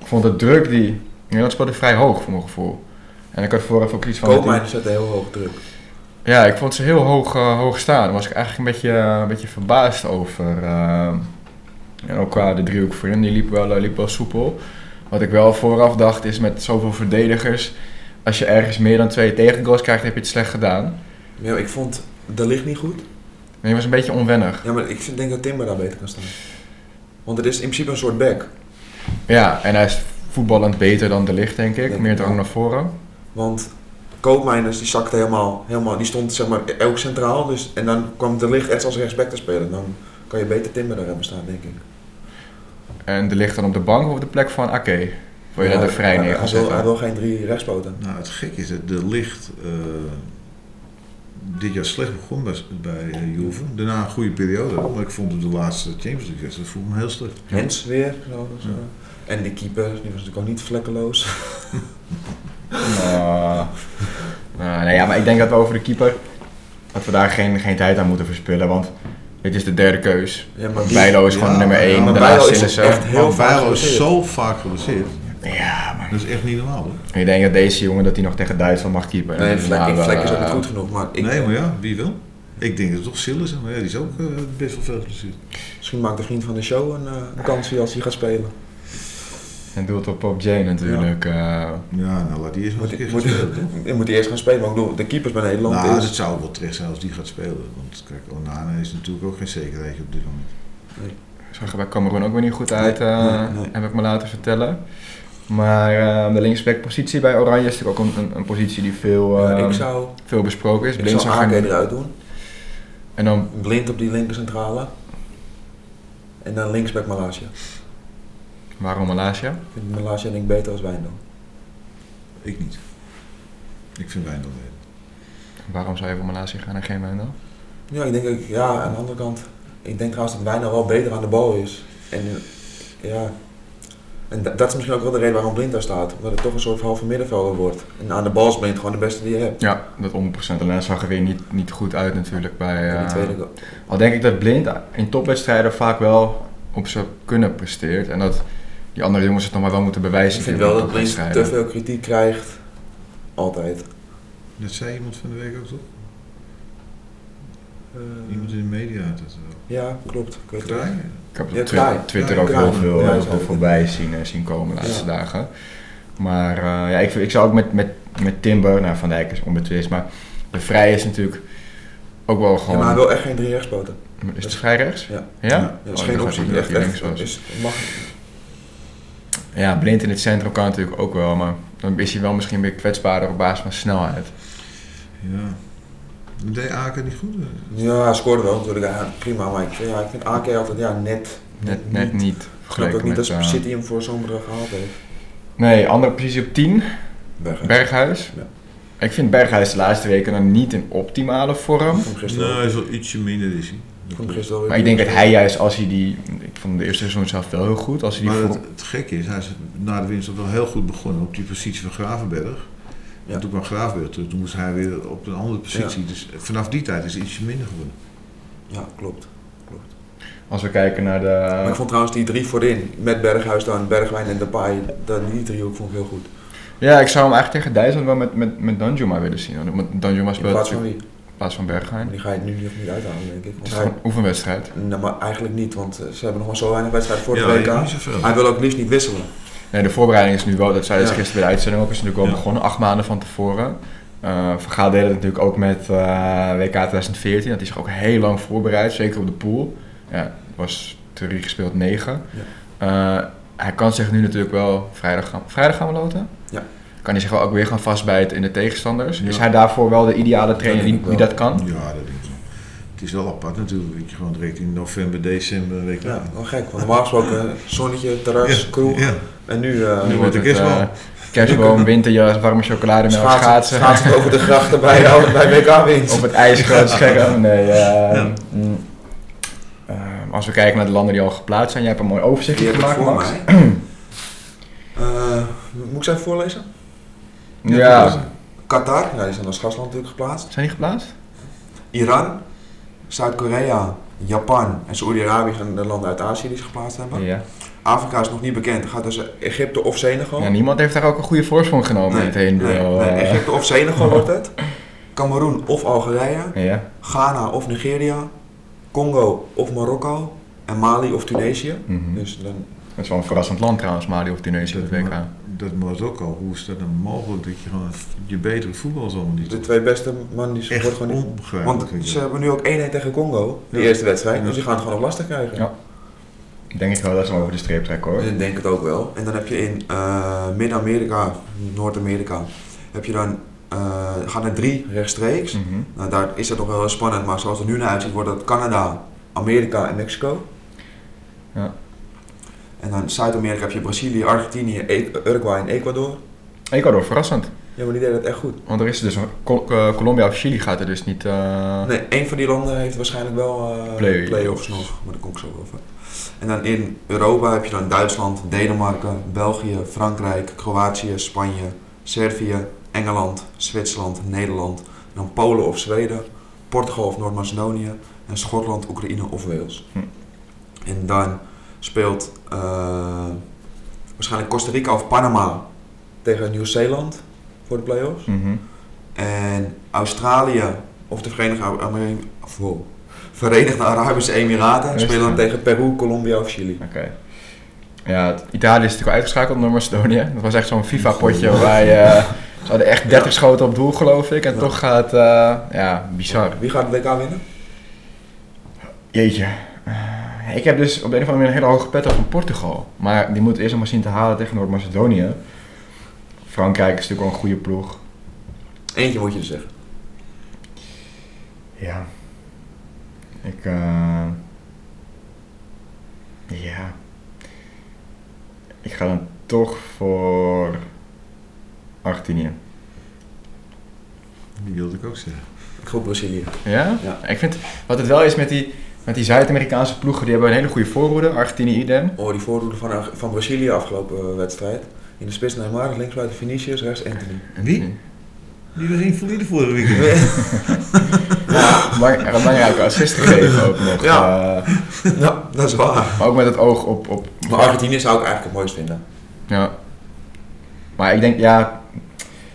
ik vond de druk die... Nederland speelde vrij hoog voor mijn gevoel. En ik had vooraf ook iets van... Koopmijnen zette heel hoog druk. Ja, ik vond ze heel hoog, eh, hoog staan. Daar was ik eigenlijk een beetje, een beetje verbaasd over. eh. en ook qua de driehoek voorin, die liep wel, eh, liep wel soepel. Wat ik wel vooraf dacht is met zoveel verdedigers... Als je ergens meer dan twee tegengoals krijgt, heb je het slecht gedaan. Ja, ik vond de licht niet goed. Nee, was een beetje onwennig. Ja, maar ik vind- denk dat Timber daar beter kan staan. Want het is in principe een soort back. Ja, en hij is voetballend beter dan de licht, denk ik. Denk Meer drang naar voren. Want Koopmijners die zakte helemaal, helemaal, die stond zeg maar ook centraal. Dus, en dan kwam de licht echt als rechtsback te spelen. Dan kan je beter Timber daar hebben staan, denk ik. En de licht dan op de bank of op de plek van Ake. Wil je Ja, dat er vrij hij- neer wil, hij zetten? wil geen drie rechtspoten. Nou, het gek is dat de licht eh, dit jaar slecht begon bij, bij eh, Juve. Daarna een goede periode. Maar ik vond het de laatste Champions League wedstrijd voelde me heel slecht. Hens weer. Zo, dus, Ja. En die keeper, die was natuurlijk ook niet vlekkeloos. Nou, nou, nee, ja, maar ik denk dat we over de keeper... dat we daar geen, geen tijd aan moeten verspillen. Want dit is de derde keus. Ja, maar Bijlo is gewoon Ja, nummer ja, 1. maar daarna Bijlo is echt heel Bijlo is zo vaak geblesseerd. Ja, maar Dat is echt niet normaal hoor. ik denk dat deze jongen dat hij nog tegen Duitsland mag keeper. Nee, Vlek, Nou, Vlek is ook eh, niet goed genoeg. Maar ik, nee, maar ja, wie wil? Ik denk dat het toch Sillissen, maar ja, die is ook eh, best wel veel geblesseerd. Misschien maakt de vriend van de show een, eh, een kansje als hij gaat spelen. En doet op op Jane natuurlijk. eh. Ja, nou laat die eerst maar Moet, een moet, keer gaan spelen. toch? je moet hij eerst gaan spelen. Maar ik bedoel, de keepers bij Nederland Nou, is... het zou wel terecht zijn als die gaat spelen. Want kijk, Onana is natuurlijk ook geen zekerheid op dit moment. zag er bij Cameroen ook weer niet goed uit, Nee, eh, nee, nee. heb ik me laten vertellen. Maar eh, de linksbackpositie bij Oranje is natuurlijk ook een, een, een positie die veel, Ja, eh, ik zou, veel besproken is. ik Blind zou er- eruit doen. En dan, Blind op die linkercentrale. En dan linksback Malaysia. Waarom Malasia? Ik vind Malaysia denk ik beter als Wijndal. Ik niet. Ik vind Wijndal beter. Waarom zou je voor Malasia gaan en geen Wijndal? Ja, ik denk ja, aan de andere kant. Ik denk trouwens dat Wijndal wel beter aan de bal is. En ja. En da- dat is misschien ook wel de reden waarom Blind daar staat. Omdat het toch een soort halve middenvelder wordt. En aan de bal is Blind gewoon de beste die je hebt. Ja, dat 100%. En dat zag er weer niet, niet goed uit natuurlijk bij... Die eh, tweede goal. Al denk ik dat Blind in topwedstrijden vaak wel op zijn kunnen presteert. En dat die andere jongens het nog maar wel moeten bewijzen. Ik vind in wel dat topwedstrijden. te veel kritiek krijgt. Altijd. Dat zei iemand van de week ook toch? Eh, Iemand in de media had het wel. ja, klopt. Ik weet het? Ik heb Ja, op. Twitter Ja, ook heel veel Ja, eh, voorbij zien, eh, zien komen de laatste Ja. dagen. Maar eh, ja, ik, ik zou ook met, met, met Timber, nou Van Dijk is onbetwist, maar de Vrij is natuurlijk ook wel Ja, gewoon... maar hij wil echt geen drie rechtspoten. Is het Vrij rechts? Ja. Ja? Dat is Oh, geen optie. Echt, links echt, is, mag, Ja, Blind in het centrum kan natuurlijk ook wel, maar dan is hij wel misschien weer kwetsbaarder op basis van snelheid. Ja. Deed Aken niet goed? ja, hij scoorde wel natuurlijk. Ja, prima, maar ik, vind- ja, ik vind AK altijd ja, net. Net, net niet. Ik snap ook niet dat eh, City hem voor zo'n bedrag gehaald heeft. Nee, andere positie op 10, Berghuis. Berghuis. Ja. Ik vind Berghuis de laatste weken dan niet in optimale vorm. Gisteren Nou, hij is wel ietsje minder is hij. Ik vond hem gisteren wel Maar ik denk dat hij juist als hij die... Ik vond de eerste seizoen zelf wel heel goed. Als hij die Maar het, het gekke is, hij is na de winst wel heel goed begonnen op die positie van Gravenberg. Ja. En toen kwam Gravenberg terug, toen moest hij weer op een andere positie. Dus vanaf die tijd is hij ietsje minder geworden. Ja, klopt. klopt. Als we kijken naar de... Maar ik vond trouwens die drie voorin, met Berghuis dan, Bergwijn en Depay, dat, die driehoek vond ik heel goed. Ja, ik zou hem eigenlijk tegen Duitsland wel met, met, met Danjuma willen zien. Want Danjuma In speelt plaats van natuurlijk wie? In plaats van. Maar die ga je nu nog niet uithalen, denk ik. Het is hij, gewoon een oefenwedstrijd. nou, maar eigenlijk niet, want eh, ze hebben nog maar zo weinig wedstrijden voor ja, het niet WK. Hij wil ook liefst niet wisselen. Nee, de voorbereiding is nu wel, dat zei dus Ja. gisteren bij de uitzending ook, is natuurlijk wel Ja. begonnen, acht maanden van tevoren. Eh Van Gaal deed het natuurlijk ook met eh, WK 2014, dat hij zich ook heel lang voorbereidt, zeker op de pool. Ja, er was theorie gespeeld 9. Eh, hij kan zich nu natuurlijk wel vrijdag gaan, vrijdag gaan we loten? Ja. Kan hij zich wel ook weer gaan vastbijten in de tegenstanders? Ja. Is hij daarvoor wel de ideale trainer die, dat kan? Ja, dat denk ik wel. Het is wel apart natuurlijk, dat je gewoon direct in november, december, weet je Ja, wel gek. Want normaal gesproken zonnetje, terras, kroeg. Ja. En nu, eh, Nu wordt het, kerstbal. eh, Kerstboom, winterjas, warme chocolademelk, Schaatsen, schaatsen. schaatsen over de grachten bij, bij WK-winst. Op het ijs groot scherm. Nee, eh, mm, als we kijken naar de landen die al geplaatst zijn, jij hebt een mooi overzicht Die heb ik gemaakt, voor Max. mij. Eh, moet ik ze even voorlezen? Ja, Qatar, ja, die zijn als gastland natuurlijk geplaatst. zijn die geplaatst? Iran, Zuid-Korea, Japan en Saoedi-Arabië zijn de landen uit Azië die ze geplaatst hebben. Ja. Afrika is nog niet bekend. Er gaat dus Egypte of Senegal. ja. Niemand heeft daar ook een goede voorsprong genomen heen nee, nee, eh. Egypte of Senegal wordt het. Cameroen of Algerije. Ja. Ghana of Nigeria. Congo of Marokko. En Mali of Tunesië. Mhm. Dus dan, Dat is wel een verrassend land trouwens, Mali of Tunesië het WK. Dat Marokko, hoe is dat dan mogelijk dat je gewoon je betere voetbal allemaal niet de twee beste mannen die worden gewoon niet. Want ik ze dat. hebben nu ook 1-1 tegen Congo, de Ja. eerste wedstrijd. Dus die gaan het gewoon nog lastig krijgen. Ja. Denk ik wel dat ze over de streep trekken hoor. Ik denk het ook wel. En dan heb je in eh, Midden-Amerika, Noord-Amerika, heb je dan, eh gaat er drie rechtstreeks. Mhm. Nou, daar is het nog wel heel spannend, maar zoals het er nu naar uitziet, wordt het Canada, Amerika en Mexico. Ja. En dan Zuid-Amerika heb je Brazilië, Argentinië, E- Uruguay en Ecuador. Ecuador, verrassend. Ja, maar die deden het echt goed. Want er is dus een Col- eh, Colombia of Chili gaat er dus niet. eh, Nee, één van die landen heeft waarschijnlijk wel Play- play-offs nog, maar daar kom ik zo over. En dan in Europa heb je dan Duitsland, Denemarken, België, Frankrijk, Kroatië, Spanje, Servië, Engeland, Zwitserland, Nederland. En dan Polen of Zweden, Portugal of Noord-Macedonië en Schotland, Oekraïne of Wales. Hm. En dan speelt eh, waarschijnlijk Costa Rica of Panama tegen Nieuw-Zeeland voor de play-offs. mhm. En Australië of de Verenigde, wow, Verenigde Arabische Emiraten Rustig, spelen dan tegen Peru, Colombia of Chili. Ja, Italië is natuurlijk al uitgeschakeld door Macedonië. Dat was echt zo'n FIFA-potje waar je... eh, ze hadden echt 30 schoten op doel, geloof ik. En Ja. toch gaat... eh, ja, bizar. Wie gaat het WK winnen? Jeetje. Ik heb dus op de een of andere manier een hele hoge pet op van Portugal. Maar die moet eerst nog maar zien te halen tegen Noord-Macedonië. Frankrijk is natuurlijk wel een goede ploeg. Eentje moet je dus zeggen. Ja. Ik, eh Ja. Ik ga dan toch voor Argentinië. Die wilde ik ook zeggen. Ik Brazilië. Ja? Ja. Ik vind, wat het wel is met die, met die Zuid-Amerikaanse ploegen, die hebben een hele goede voorhoede. Argentinië idem. Oh, die voordoelen van, van Brazilië afgelopen eh, wedstrijd. In de spits Neymar, linksbuiten Vinicius, rechts Anthony. Wie? Die was invalide vorige weekend. Maar een belangrijke assist gegeven ook nog. Ja. Ja, dat is waar. maar ook met het oog op... op Maar Argentinië zou ik eigenlijk het mooist vinden. Ja. Maar ik denk, ja...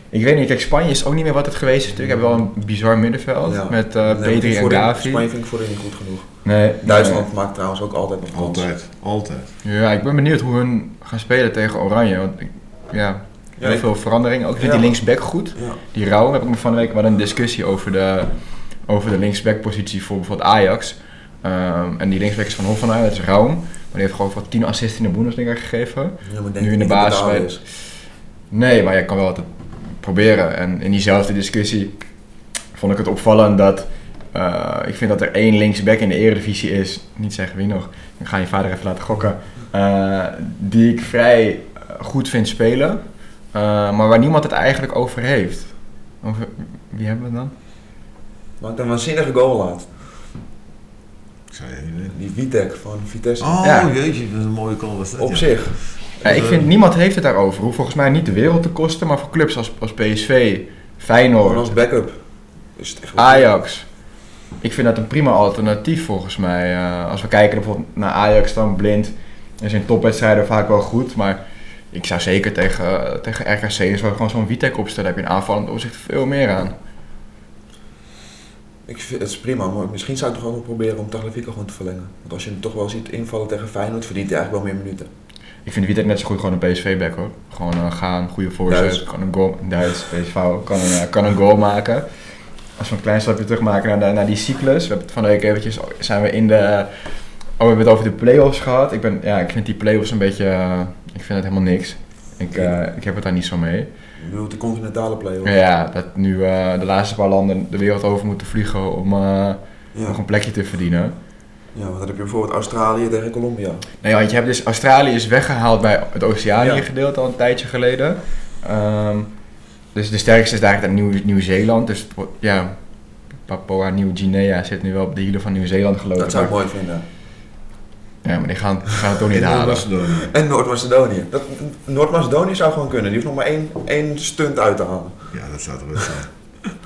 Ik weet niet, kijk, Spanje is ook niet meer wat het geweest is natuurlijk. We hebben wel een bizar middenveld Ja. met eh Nee, Pedri en Gavi. Spanje vind ik voorin niet goed genoeg. Nee, Duitsland maakt trouwens ook altijd nog kans. Altijd, altijd. Ja, ik ben benieuwd hoe hun gaan spelen tegen Oranje. Want ik, ja, heel veel verandering. Ook ik vind die linksback goed. Ja. Die Rauw heb ik me van de week wel een discussie over de, over de linksback positie voor bijvoorbeeld Ajax. Ehm, en die linksback is van Hoffenheim, dat is Rauw. Maar die heeft gewoon voor 10 assists in de Bundesliga gegeven. Ja, maar denk Nu in de basis bij-. Nee, maar je kan wel altijd proberen. En in diezelfde discussie vond ik het opvallend dat... eh, ik vind dat er één linksback in de eredivisie is. Niet zeggen wie nog. Ik ga je vader even laten gokken. eh, die ik vrij eh, goed vind spelen. eh, maar waar niemand het eigenlijk over heeft. Over, wie hebben we dan? Maakt een waanzinnige goal laat. Ik zou je niet weten. Die Vitek van Vitesse. Oh, Ja. jeetje, dat is een mooie call was dat. Op ja. zich. Ja, ik vind niemand heeft het daarover. Hoeft volgens mij niet de wereld te kosten. Maar voor clubs als, als PSV, Gewoon Feyenoord, als backup. Is het echt goed. Ajax. Ik vind dat een prima alternatief volgens mij. Eh, als we kijken bijvoorbeeld naar Ajax dan blind. Er zijn topwedstrijden vaak wel goed. Maar ik zou zeker tegen, tegen RKC gewoon zo'n Vitek opstellen. Daar heb je een aanvallend opzicht veel meer aan. Ik vind, het is prima, maar misschien zou ik toch ook nog proberen om Tagliafico gewoon te verlengen. Want als je hem toch wel ziet invallen tegen Feyenoord, verdient hij eigenlijk wel meer minuten. Ik vind Vitek net zo goed gewoon een PSV-back hoor. Gewoon eh, gaan, goede voorzet, Duits. kan een goal, Duits, PSV, kan een, eh, kan een goal maken. Als we een klein stapje terug maken naar, de- naar die cyclus. We hebben het van de week eventjes, zijn we in de, oh we hebben het over de play-offs gehad. Ik, ben, ja, ik vind die play-offs een beetje, eh, ik vind het helemaal niks. Ik, eh, ik heb het daar niet zo mee. Je bedoelt de continentale play-off. Ja, dat nu eh, de laatste paar landen de wereld over moeten vliegen om nog een plekje te verdienen. ja, want dan heb je bijvoorbeeld Australië tegen Colombia. Nee, want je hebt dus Australië is weggehaald bij het Oceanië gedeelte al een tijdje geleden. Ehm, dus de sterkste is eigenlijk Nieuw- Nieuw-Zeeland. Dus ja, Papua Nieuw-Guinea zit nu wel op de hielen van Nieuw-Zeeland geloof ik. Dat zou ik maar, mooi vinden. ja, maar die gaan, gaan het toch niet halen. Noord-Macedonië. En Noord-Macedonië. Dat- Noord-Macedonië zou gewoon kunnen. Die hoeft nog maar één, één stunt uit te halen. Ja, dat zou toch wel zijn.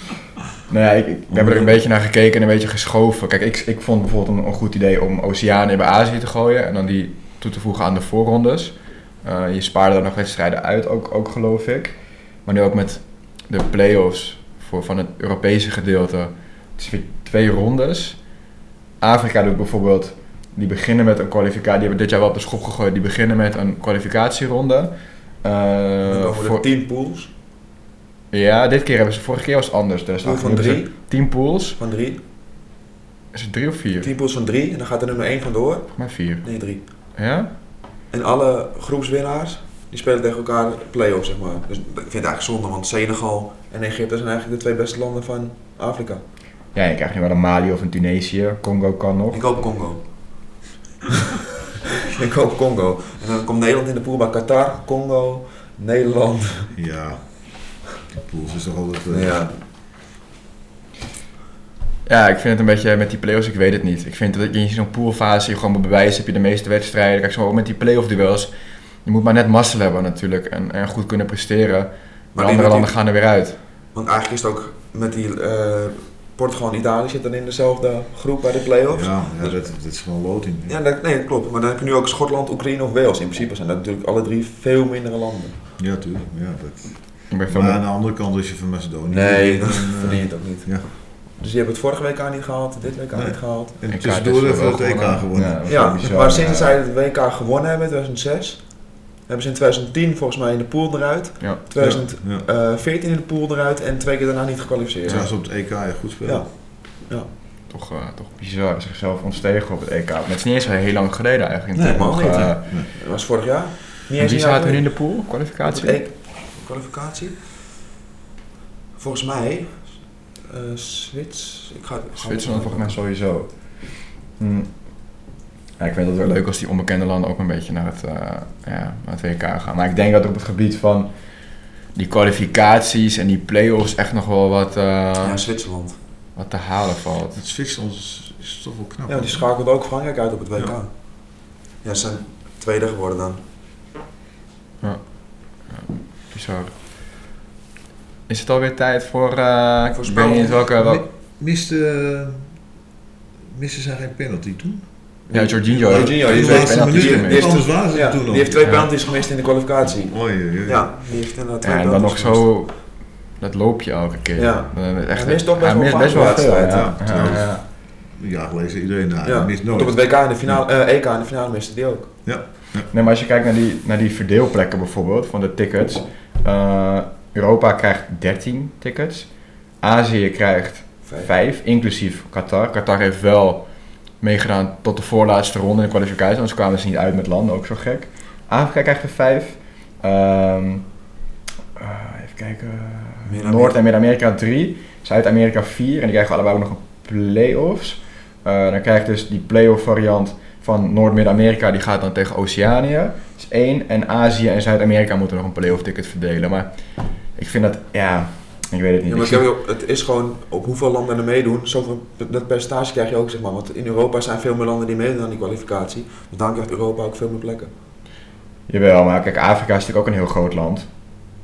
Nou ja, ik, ik heb er een beetje naar gekeken en een beetje geschoven. Kijk, ik, ik vond bijvoorbeeld een, een goed idee om Oceanië bij Azië te gooien en dan die toe te voegen aan de voorrondes. Eh, je spaarde er nog wedstrijden uit, ook, ook geloof ik. Maar nu ook met de play-offs voor, van het Europese gedeelte. Het is weer twee rondes. Afrika doet bijvoorbeeld, die beginnen met een kwalificatie. Die hebben dit jaar wel op de schop gegooid. Die beginnen met een kwalificatieronde. Er voor- tien pools. ja, dit keer hebben ze, vorige keer was het anders. Dus Pool van drie. Tien pools. Van drie. Is het drie of vier? Tien pools van drie. En dan gaat er nummer één vandoor. Volgens mij vier. Nee, drie. Ja? En alle groepswinnaars, die spelen tegen elkaar play-off, zeg maar. Dus ik vind het eigenlijk zonde, want Senegal en Egypte zijn eigenlijk de twee beste landen van Afrika. Ja, je krijgt nu wel een Mali of een Tunesië. Congo kan nog. Ik hoop Congo. ik hoop Congo. En dan komt Nederland in de pool bij Qatar, Congo, Nederland. Ja. De pools is toch altijd... eh, Ja. Ja, ik vind het een beetje met die play-offs, ik weet het niet. Ik vind dat je in zo'n poolfase je gewoon moet bewijzen, heb je de meeste wedstrijden. Kijk, zo met die play-off duels. Je moet maar net mazzel hebben natuurlijk en, en goed kunnen presteren. Maar andere die- landen gaan er weer uit. Want eigenlijk is het ook met die eh, Portugal en Italië zitten dan in dezelfde groep bij de play-offs. Ja, ja dat, dat is gewoon loting. Ja, dat, nee, dat klopt. Maar dan heb je nu ook Schotland, Oekraïne of Wales. In principe zijn dat natuurlijk alle drie veel mindere landen. Ja, tuurlijk. Ja, dat. Maar aan de andere kant, als je van Macedonië... Nee, dat verdien je het ook niet. Ja. Dus die hebben het vorige WK niet gehaald, dit WK Nee. niet gehaald. En tussendoor is even wel het EK gewonnen. Ja, is Ja, maar sinds zij het WK gewonnen hebben in 2006, hebben ze in 2010 volgens mij in de pool eruit, Ja. 2014 Ja. in de pool eruit en twee keer daarna niet gekwalificeerd. Ja, ze op het EK goed spelen. Ja. Toch, eh, toch bizar, zichzelf ontstegen op het EK. Maar het is niet eens heel lang geleden eigenlijk. Nee, Nog, helemaal niet, eh, Dat was vorig jaar. Niet en eens wie zaten in de pool? Kwalificatie? EK kwalificatie? Volgens mij, eh Zwits. Ik ga, Zwitserland volgens mij sowieso. Hm. Ja, ik vind het wel leuk als die onbekende landen ook een beetje naar het, eh, ja, naar het WK gaan. Maar ik denk dat op het gebied van die kwalificaties en die play-offs echt nog wel wat, eh, Ja, Zwitserland. wat te halen valt. Het Zwitserland is, is toch wel knap. Ja, die schakelt ook Frankrijk uit op het WK. Ja. Ja, ze zijn tweede geworden dan. Bizar. Is het alweer tijd voor, eh Voorspelling. weet niet welke... wel- Mi- Miste, miste zij geen penalty toen? Ja, Jorginho. Jorginho, die heeft heeft twee penalties gemist. Die heeft- Anders waren ze Ja, toen die heeft twee Ja. penalties gemist in de kwalificatie. Oei, oei, oei. Ja, die heeft inderdaad twee Ja, en dan nog zo dat loopje elke keer. Ja. Echt, Hij mist toch best wel best wel veel. Ja. ja. Ja, ja. Zei iedereen daar. Ja, Ja. mist nooit. op het WK in de finale, eh, EK in de finale miste die ook. Nee, maar als je kijkt naar die, naar die verdeelplekken bijvoorbeeld van de tickets. eh, Europa krijgt 13 tickets. Azië krijgt Vijf. 5, inclusief Qatar. Qatar heeft wel meegedaan tot de voorlaatste ronde in de kwalificatie, anders kwamen ze niet uit met landen, ook zo gek. Afrika krijgt er 5. even kijken. Noord- en Midden-Amerika 3. Zuid-Amerika 4. En die krijgen allebei ook nog een play-offs. Eh, dan krijg je dus die play-off variant van Noord-Midden-Amerika, die gaat dan tegen Oceanië. Dat is één. En Azië en Zuid-Amerika moeten nog een play-off ticket verdelen. Maar ik vind dat, ja, ik weet het niet. Ja, maar Ik het is gewoon op hoeveel landen er meedoen, zoveel, dat percentage krijg je ook, zeg maar. Want in Europa zijn veel meer landen die meedoen aan die kwalificatie. Dus dan krijgt Europa ook veel meer plekken. Jawel, maar kijk, Afrika is natuurlijk ook een heel groot land.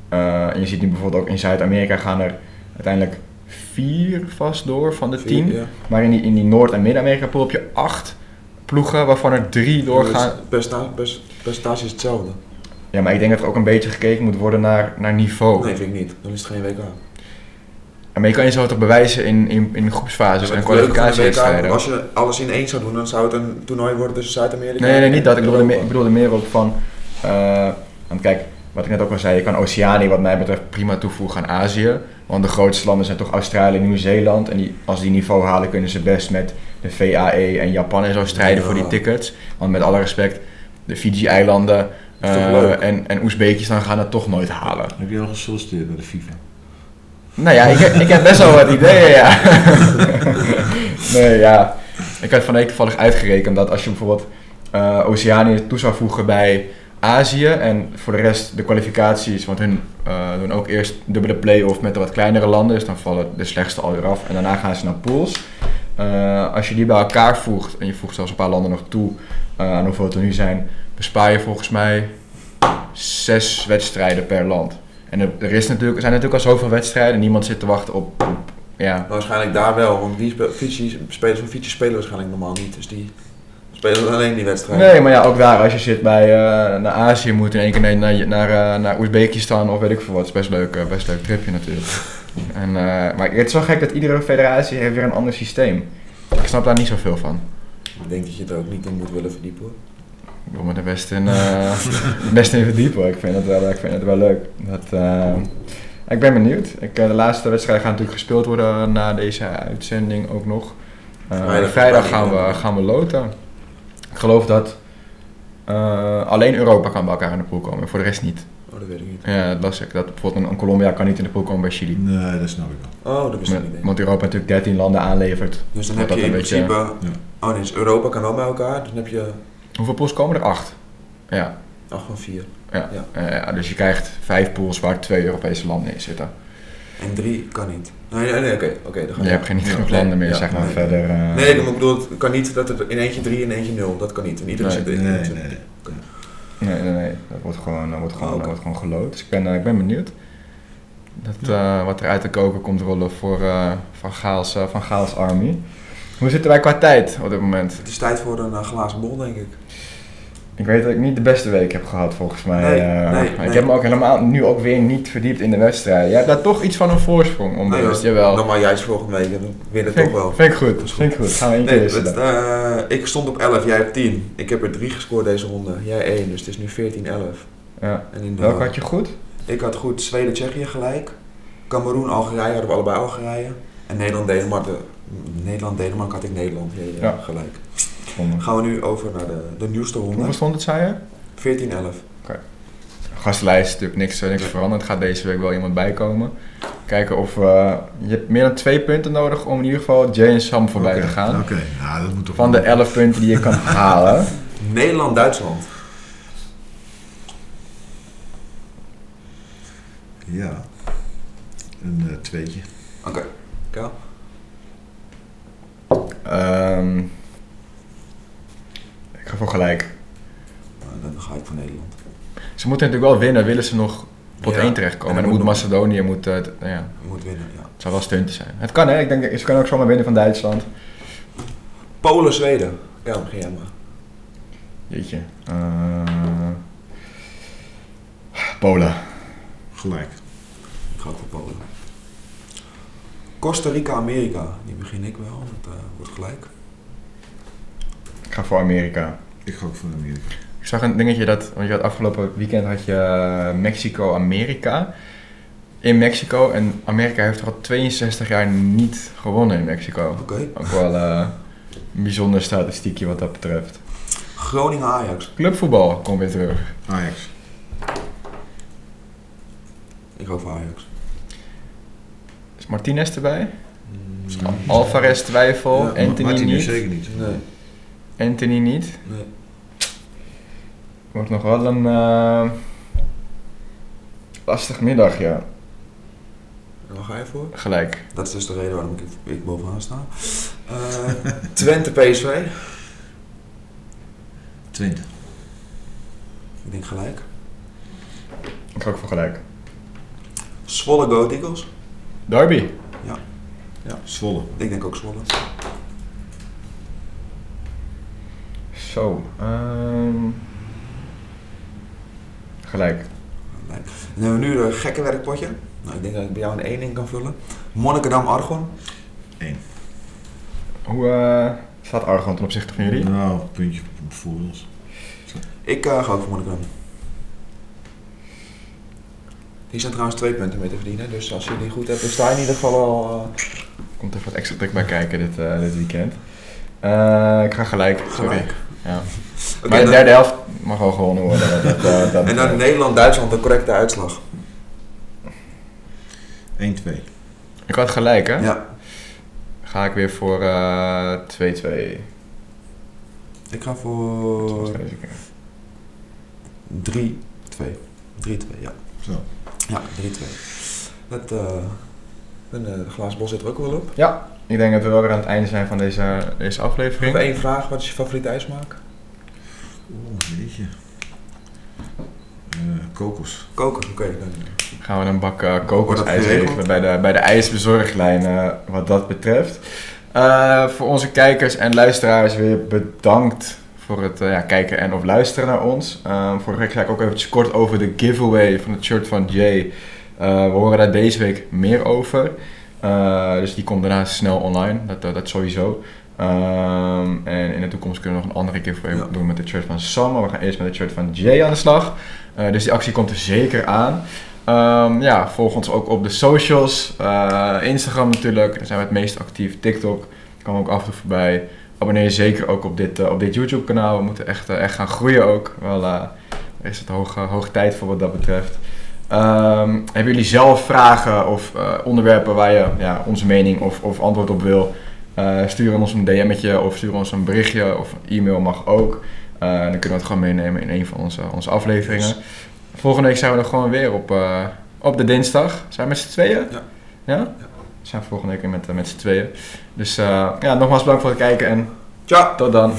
Eh, en je ziet nu bijvoorbeeld ook in Zuid-Amerika gaan er uiteindelijk vier vast door van de Vier, tien. ja. Maar in die, in die Noord- en Midden-Amerika pool heb je acht ploegen, waarvan er drie doorgaan. Dus percentage, percentage is hetzelfde. Ja, maar ik denk dat er ook een beetje gekeken moet worden naar, naar niveau. Nee, vind ik niet. Dan is het geen WK. Maar je kan jezelf toch bewijzen in, in, in groepsfases en kwalificatiewedstrijden. Als je alles in één zou doen, dan zou het een toernooi worden tussen Zuid-Amerika Nee, nee, niet dat. Ik bedoelde, meer, ik bedoelde meer ook van... eh, want kijk, wat ik net ook al zei, je kan Oceanië wat mij betreft prima toevoegen aan Azië. Want de grootste landen zijn toch Australië en Nieuw-Zeeland. En die, als die niveau halen, kunnen ze best met de VAE en Japan en zo strijden Ja. voor die tickets. Want met alle respect, de Fiji-eilanden eh, leuk? en, en Oezbekistan gaan het toch nooit halen. Heb je al gesolliciteerd bij de FIFA? Nou ja, ik, heb- ik heb best wel wat ideeën, ja. nee, ja. Ik had van de week toevallig uitgerekend dat als je bijvoorbeeld eh Oceanië toe zou voegen bij Azië en voor de rest de kwalificaties, want hun eh, doen ook eerst dubbele play-off met de wat kleinere landen. Dus dan vallen de slechtste alweer af. En daarna gaan ze naar pools. Eh, als je die bij elkaar voegt, en je voegt zelfs een paar landen nog toe aan hoeveel het er nu zijn, bespaar je volgens mij zes wedstrijden per land. En er, is natuurlijk, er zijn natuurlijk al zoveel wedstrijden. Niemand zit te wachten op, op ja, waarschijnlijk daar wel, want die spe- Fiji, spelers van Fiji spelen waarschijnlijk normaal niet. Dus die spelen alleen die wedstrijd. Nee, maar ja, ook daar, als je zit bij eh, naar Azië, moet in één keer naar, naar, naar, eh, naar Oezbekistan of weet ik veel wat. is best leuk, eh, best leuk tripje natuurlijk. En, maar het is wel gek dat iedere federatie heeft weer een ander systeem. Ik snap daar niet zoveel van. Ik denk dat je er ook niet in moet willen verdiepen. hoor. Ik wil me er best in, eh, best in verdiepen. Ik vind het wel, ik vind het wel leuk. Dat, eh, ik ben benieuwd. Ik, eh, de laatste wedstrijden gaan natuurlijk gespeeld worden na deze uitzending ook nog. Eh, Vrijdag- vrijdag gaan we, gaan we loten. Ik geloof dat eh, alleen Europa kan bij elkaar in de pool komen, voor de rest niet. Oh, dat weet ik niet. Ja, dat las ik. Dat bijvoorbeeld een, een Colombia kan niet in de pool komen bij Chili. Nee, dat snap ik wel. Oh, dat wist ik niet. Want Europa natuurlijk 13 landen aanlevert. Dus dan heb je dat in beetje- principe... Oh nee, dus Europa kan wel bij elkaar. Dus dan heb je Hoeveel pools komen er? Acht. Ja, 8 van 4. ja. Ja. Eh, ja, dus je krijgt vijf pools waar twee Europese landen in zitten. En 3 kan niet. Nee, nee, nee oké. Je hebt geen niet genoeg landen meer, ja, zeg maar, nee. verder. eh, Nee, ik bedoel, het kan niet dat er in eentje 3 en eentje 0. Dat kan niet. En iedereen zit in. Nee, nee, nee. nee, nee, nee. Dat wordt gewoon, dat wordt gewoon, Oh, dat wordt gewoon geloot. Dus ik ben, eh, ik ben benieuwd. Dat, wat er uit de koker komt rollen voor Van, Gaals, van Gaals Army. Hoe zitten wij qua tijd op dit moment? Het is tijd voor een glazen bol, denk ik. Ik weet dat ik niet de beste week heb gehad volgens mij. Nee, eh, nee, ik nee. heb me ook helemaal nu ook weer niet verdiept in de wedstrijd. Je hebt daar toch iets van een voorsprong onbewust, Nee, jawel. Dan maar juist volgende week. Dan win het toch wel. vind ik goed, vind ik goed. Gaan we één keer het, eh, ik stond op 11, jij hebt 10. Ik heb er 3 gescoord deze ronde. Jij 1, dus het is nu 14-11. Ja. Welke had je goed? Ik had goed Zweden-Tsjechië gelijk. Cameroen-Algerije hadden we allebei Algerije. En Nederland-Denemarken Nederland, had ik Nederland eh, Ja. gelijk. Gaan we nu over naar de, de nieuwste ronde. Hoeveel stond het, zei je? 14-11. Gastlijst is natuurlijk niks, eh, niks veranderd. Gaat deze week wel iemand bijkomen. Kijken of... eh, je hebt meer dan twee punten nodig om in ieder geval Jay en Sam voorbij Oké, te gaan. Oké, ja, dat moet toch Van de wel. 11 punten die je kan halen. Nederland-Duitsland. Ja. Een eh, tweetje. Oké. Kel? Ehm, ik ga voor gelijk. Nou, dan ga ik voor Nederland. Ze moeten natuurlijk wel winnen, willen ze nog pot Ja. 1 terechtkomen. En En dan moet moet Macedonië, moet, nou ja, moet winnen, ja. het zou wel stuntje zijn. Het kan hè, ik denk, ze kunnen ook zomaar winnen van Duitsland. Polen-Zweden. Kel, begin jij maar. Jeetje. Eh, Polen. Gelijk. Ik ga ook voor Polen. Costa Rica-Amerika. Die begin ik wel. Dat eh, wordt gelijk. Ik ga voor Amerika. Ik ga ook voor Amerika. Ik zag een dingetje dat, want je had afgelopen weekend had je eh, Mexico-Amerika. In Mexico. En Amerika heeft er al 62 jaar niet gewonnen in Mexico. Oké. Ook wel eh, een bijzonder statistiekje wat dat betreft. Groningen-Ajax. Clubvoetbal komt weer terug. Ajax. Ik ga voor Ajax. Is Martinez erbij? Mm, Alvarez twijfel. Ja, Anthony Martin niet. zeker niet. Nee, Anthony niet. nee. Wordt nog wel een eh, lastig middagje. En waar ga je voor? Gelijk. Dat is dus de reden waarom ik, ik bovenaan sta. Eh, Twente-PSV. Twente. Ik denk gelijk. Ik ga ook voor gelijk. Zwolle Go Eagles. Derby. Zwolle. Ik denk ook Zwolle. Zo. ehm, gelijk. Gelijk. Dan hebben we nu een gekke werkpotje. Nou, ik denk dat ik bij jou een 1 in kan vullen. Monnikendam-Argon. Hoe eh, staat Argon ten opzichte van jullie? Nou, puntje voor ons. Ik eh, ga ook voor Monnikendam. Hier zijn trouwens twee punten mee te verdienen. Dus als jullie goed hebben, sta je in ieder geval al eh, Komt even wat extra druk bij kijken dit, eh, dit weekend. Eh, ik ga gelijk. Sorry. Ja. Maar de dan- derde helft mag wel gewonnen worden. Dat, dat, dat, dat- En dan Nederland-Duitsland, de correcte uitslag. 1-2. Ik had gelijk, hè? Ja. Ga ik weer voor eh 2-2. Ik ga voor Deze keer. 3-2. 3-2, ja. Zo. Ja, 3-2. Het, eh, en, eh, de glazen bol zit er ook wel op. Ja, ik denk dat we wel weer aan het einde zijn van deze, deze Nog aflevering. één vraag. Wat is je favoriete ijsmaak? Oeh, jeetje. Eh, kokos. Koken, oké. dan- Gaan we een bak eh kokosijs dat geregeld? regelen bij de, bij de ijsbezorglijn eh, wat dat betreft. Eh, voor onze kijkers en luisteraars weer bedankt voor het ja, kijken en of luisteren naar ons. Vorige week zei ik ook eventjes kort over de giveaway van het shirt van Jay. Eh, we horen daar deze week meer over. Eh, dus die komt daarna snel online, dat, dat, dat sowieso. Ehm, en in de toekomst kunnen we nog een andere giveaway Ja. doen met het shirt van Sam. Maar we gaan eerst met het shirt van Jay aan de slag. Eh, dus die actie komt er zeker aan. Ehm, ja, volg ons ook op de socials. Eh, Instagram natuurlijk, daar zijn we het meest actief. TikTok kwam ook af en toe voorbij. Abonneer je zeker ook op dit, op dit YouTube kanaal. We moeten echt, echt gaan groeien ook. Wel, is het hoog, hoog tijd voor wat dat betreft. Ehm, hebben jullie zelf vragen of eh, onderwerpen waar je ja, onze mening of, of antwoord op wil? Eh, stuur ons een DM'tje of stuur ons een berichtje of e-mail mag ook. Eh, dan kunnen we het gewoon meenemen in een van onze, onze afleveringen. Volgende week zijn we er gewoon weer op, eh, op de dinsdag. Zijn we met z'n tweeën? Ja. Ja? We zijn volgende week weer met, met z'n tweeën. Dus eh, ja, nogmaals bedankt voor het kijken en Ciao! tot dan.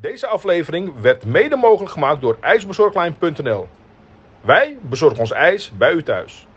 Deze aflevering werd mede mogelijk gemaakt door ijsbezorglijn.nl. Wij bezorgen ons ijs bij u thuis.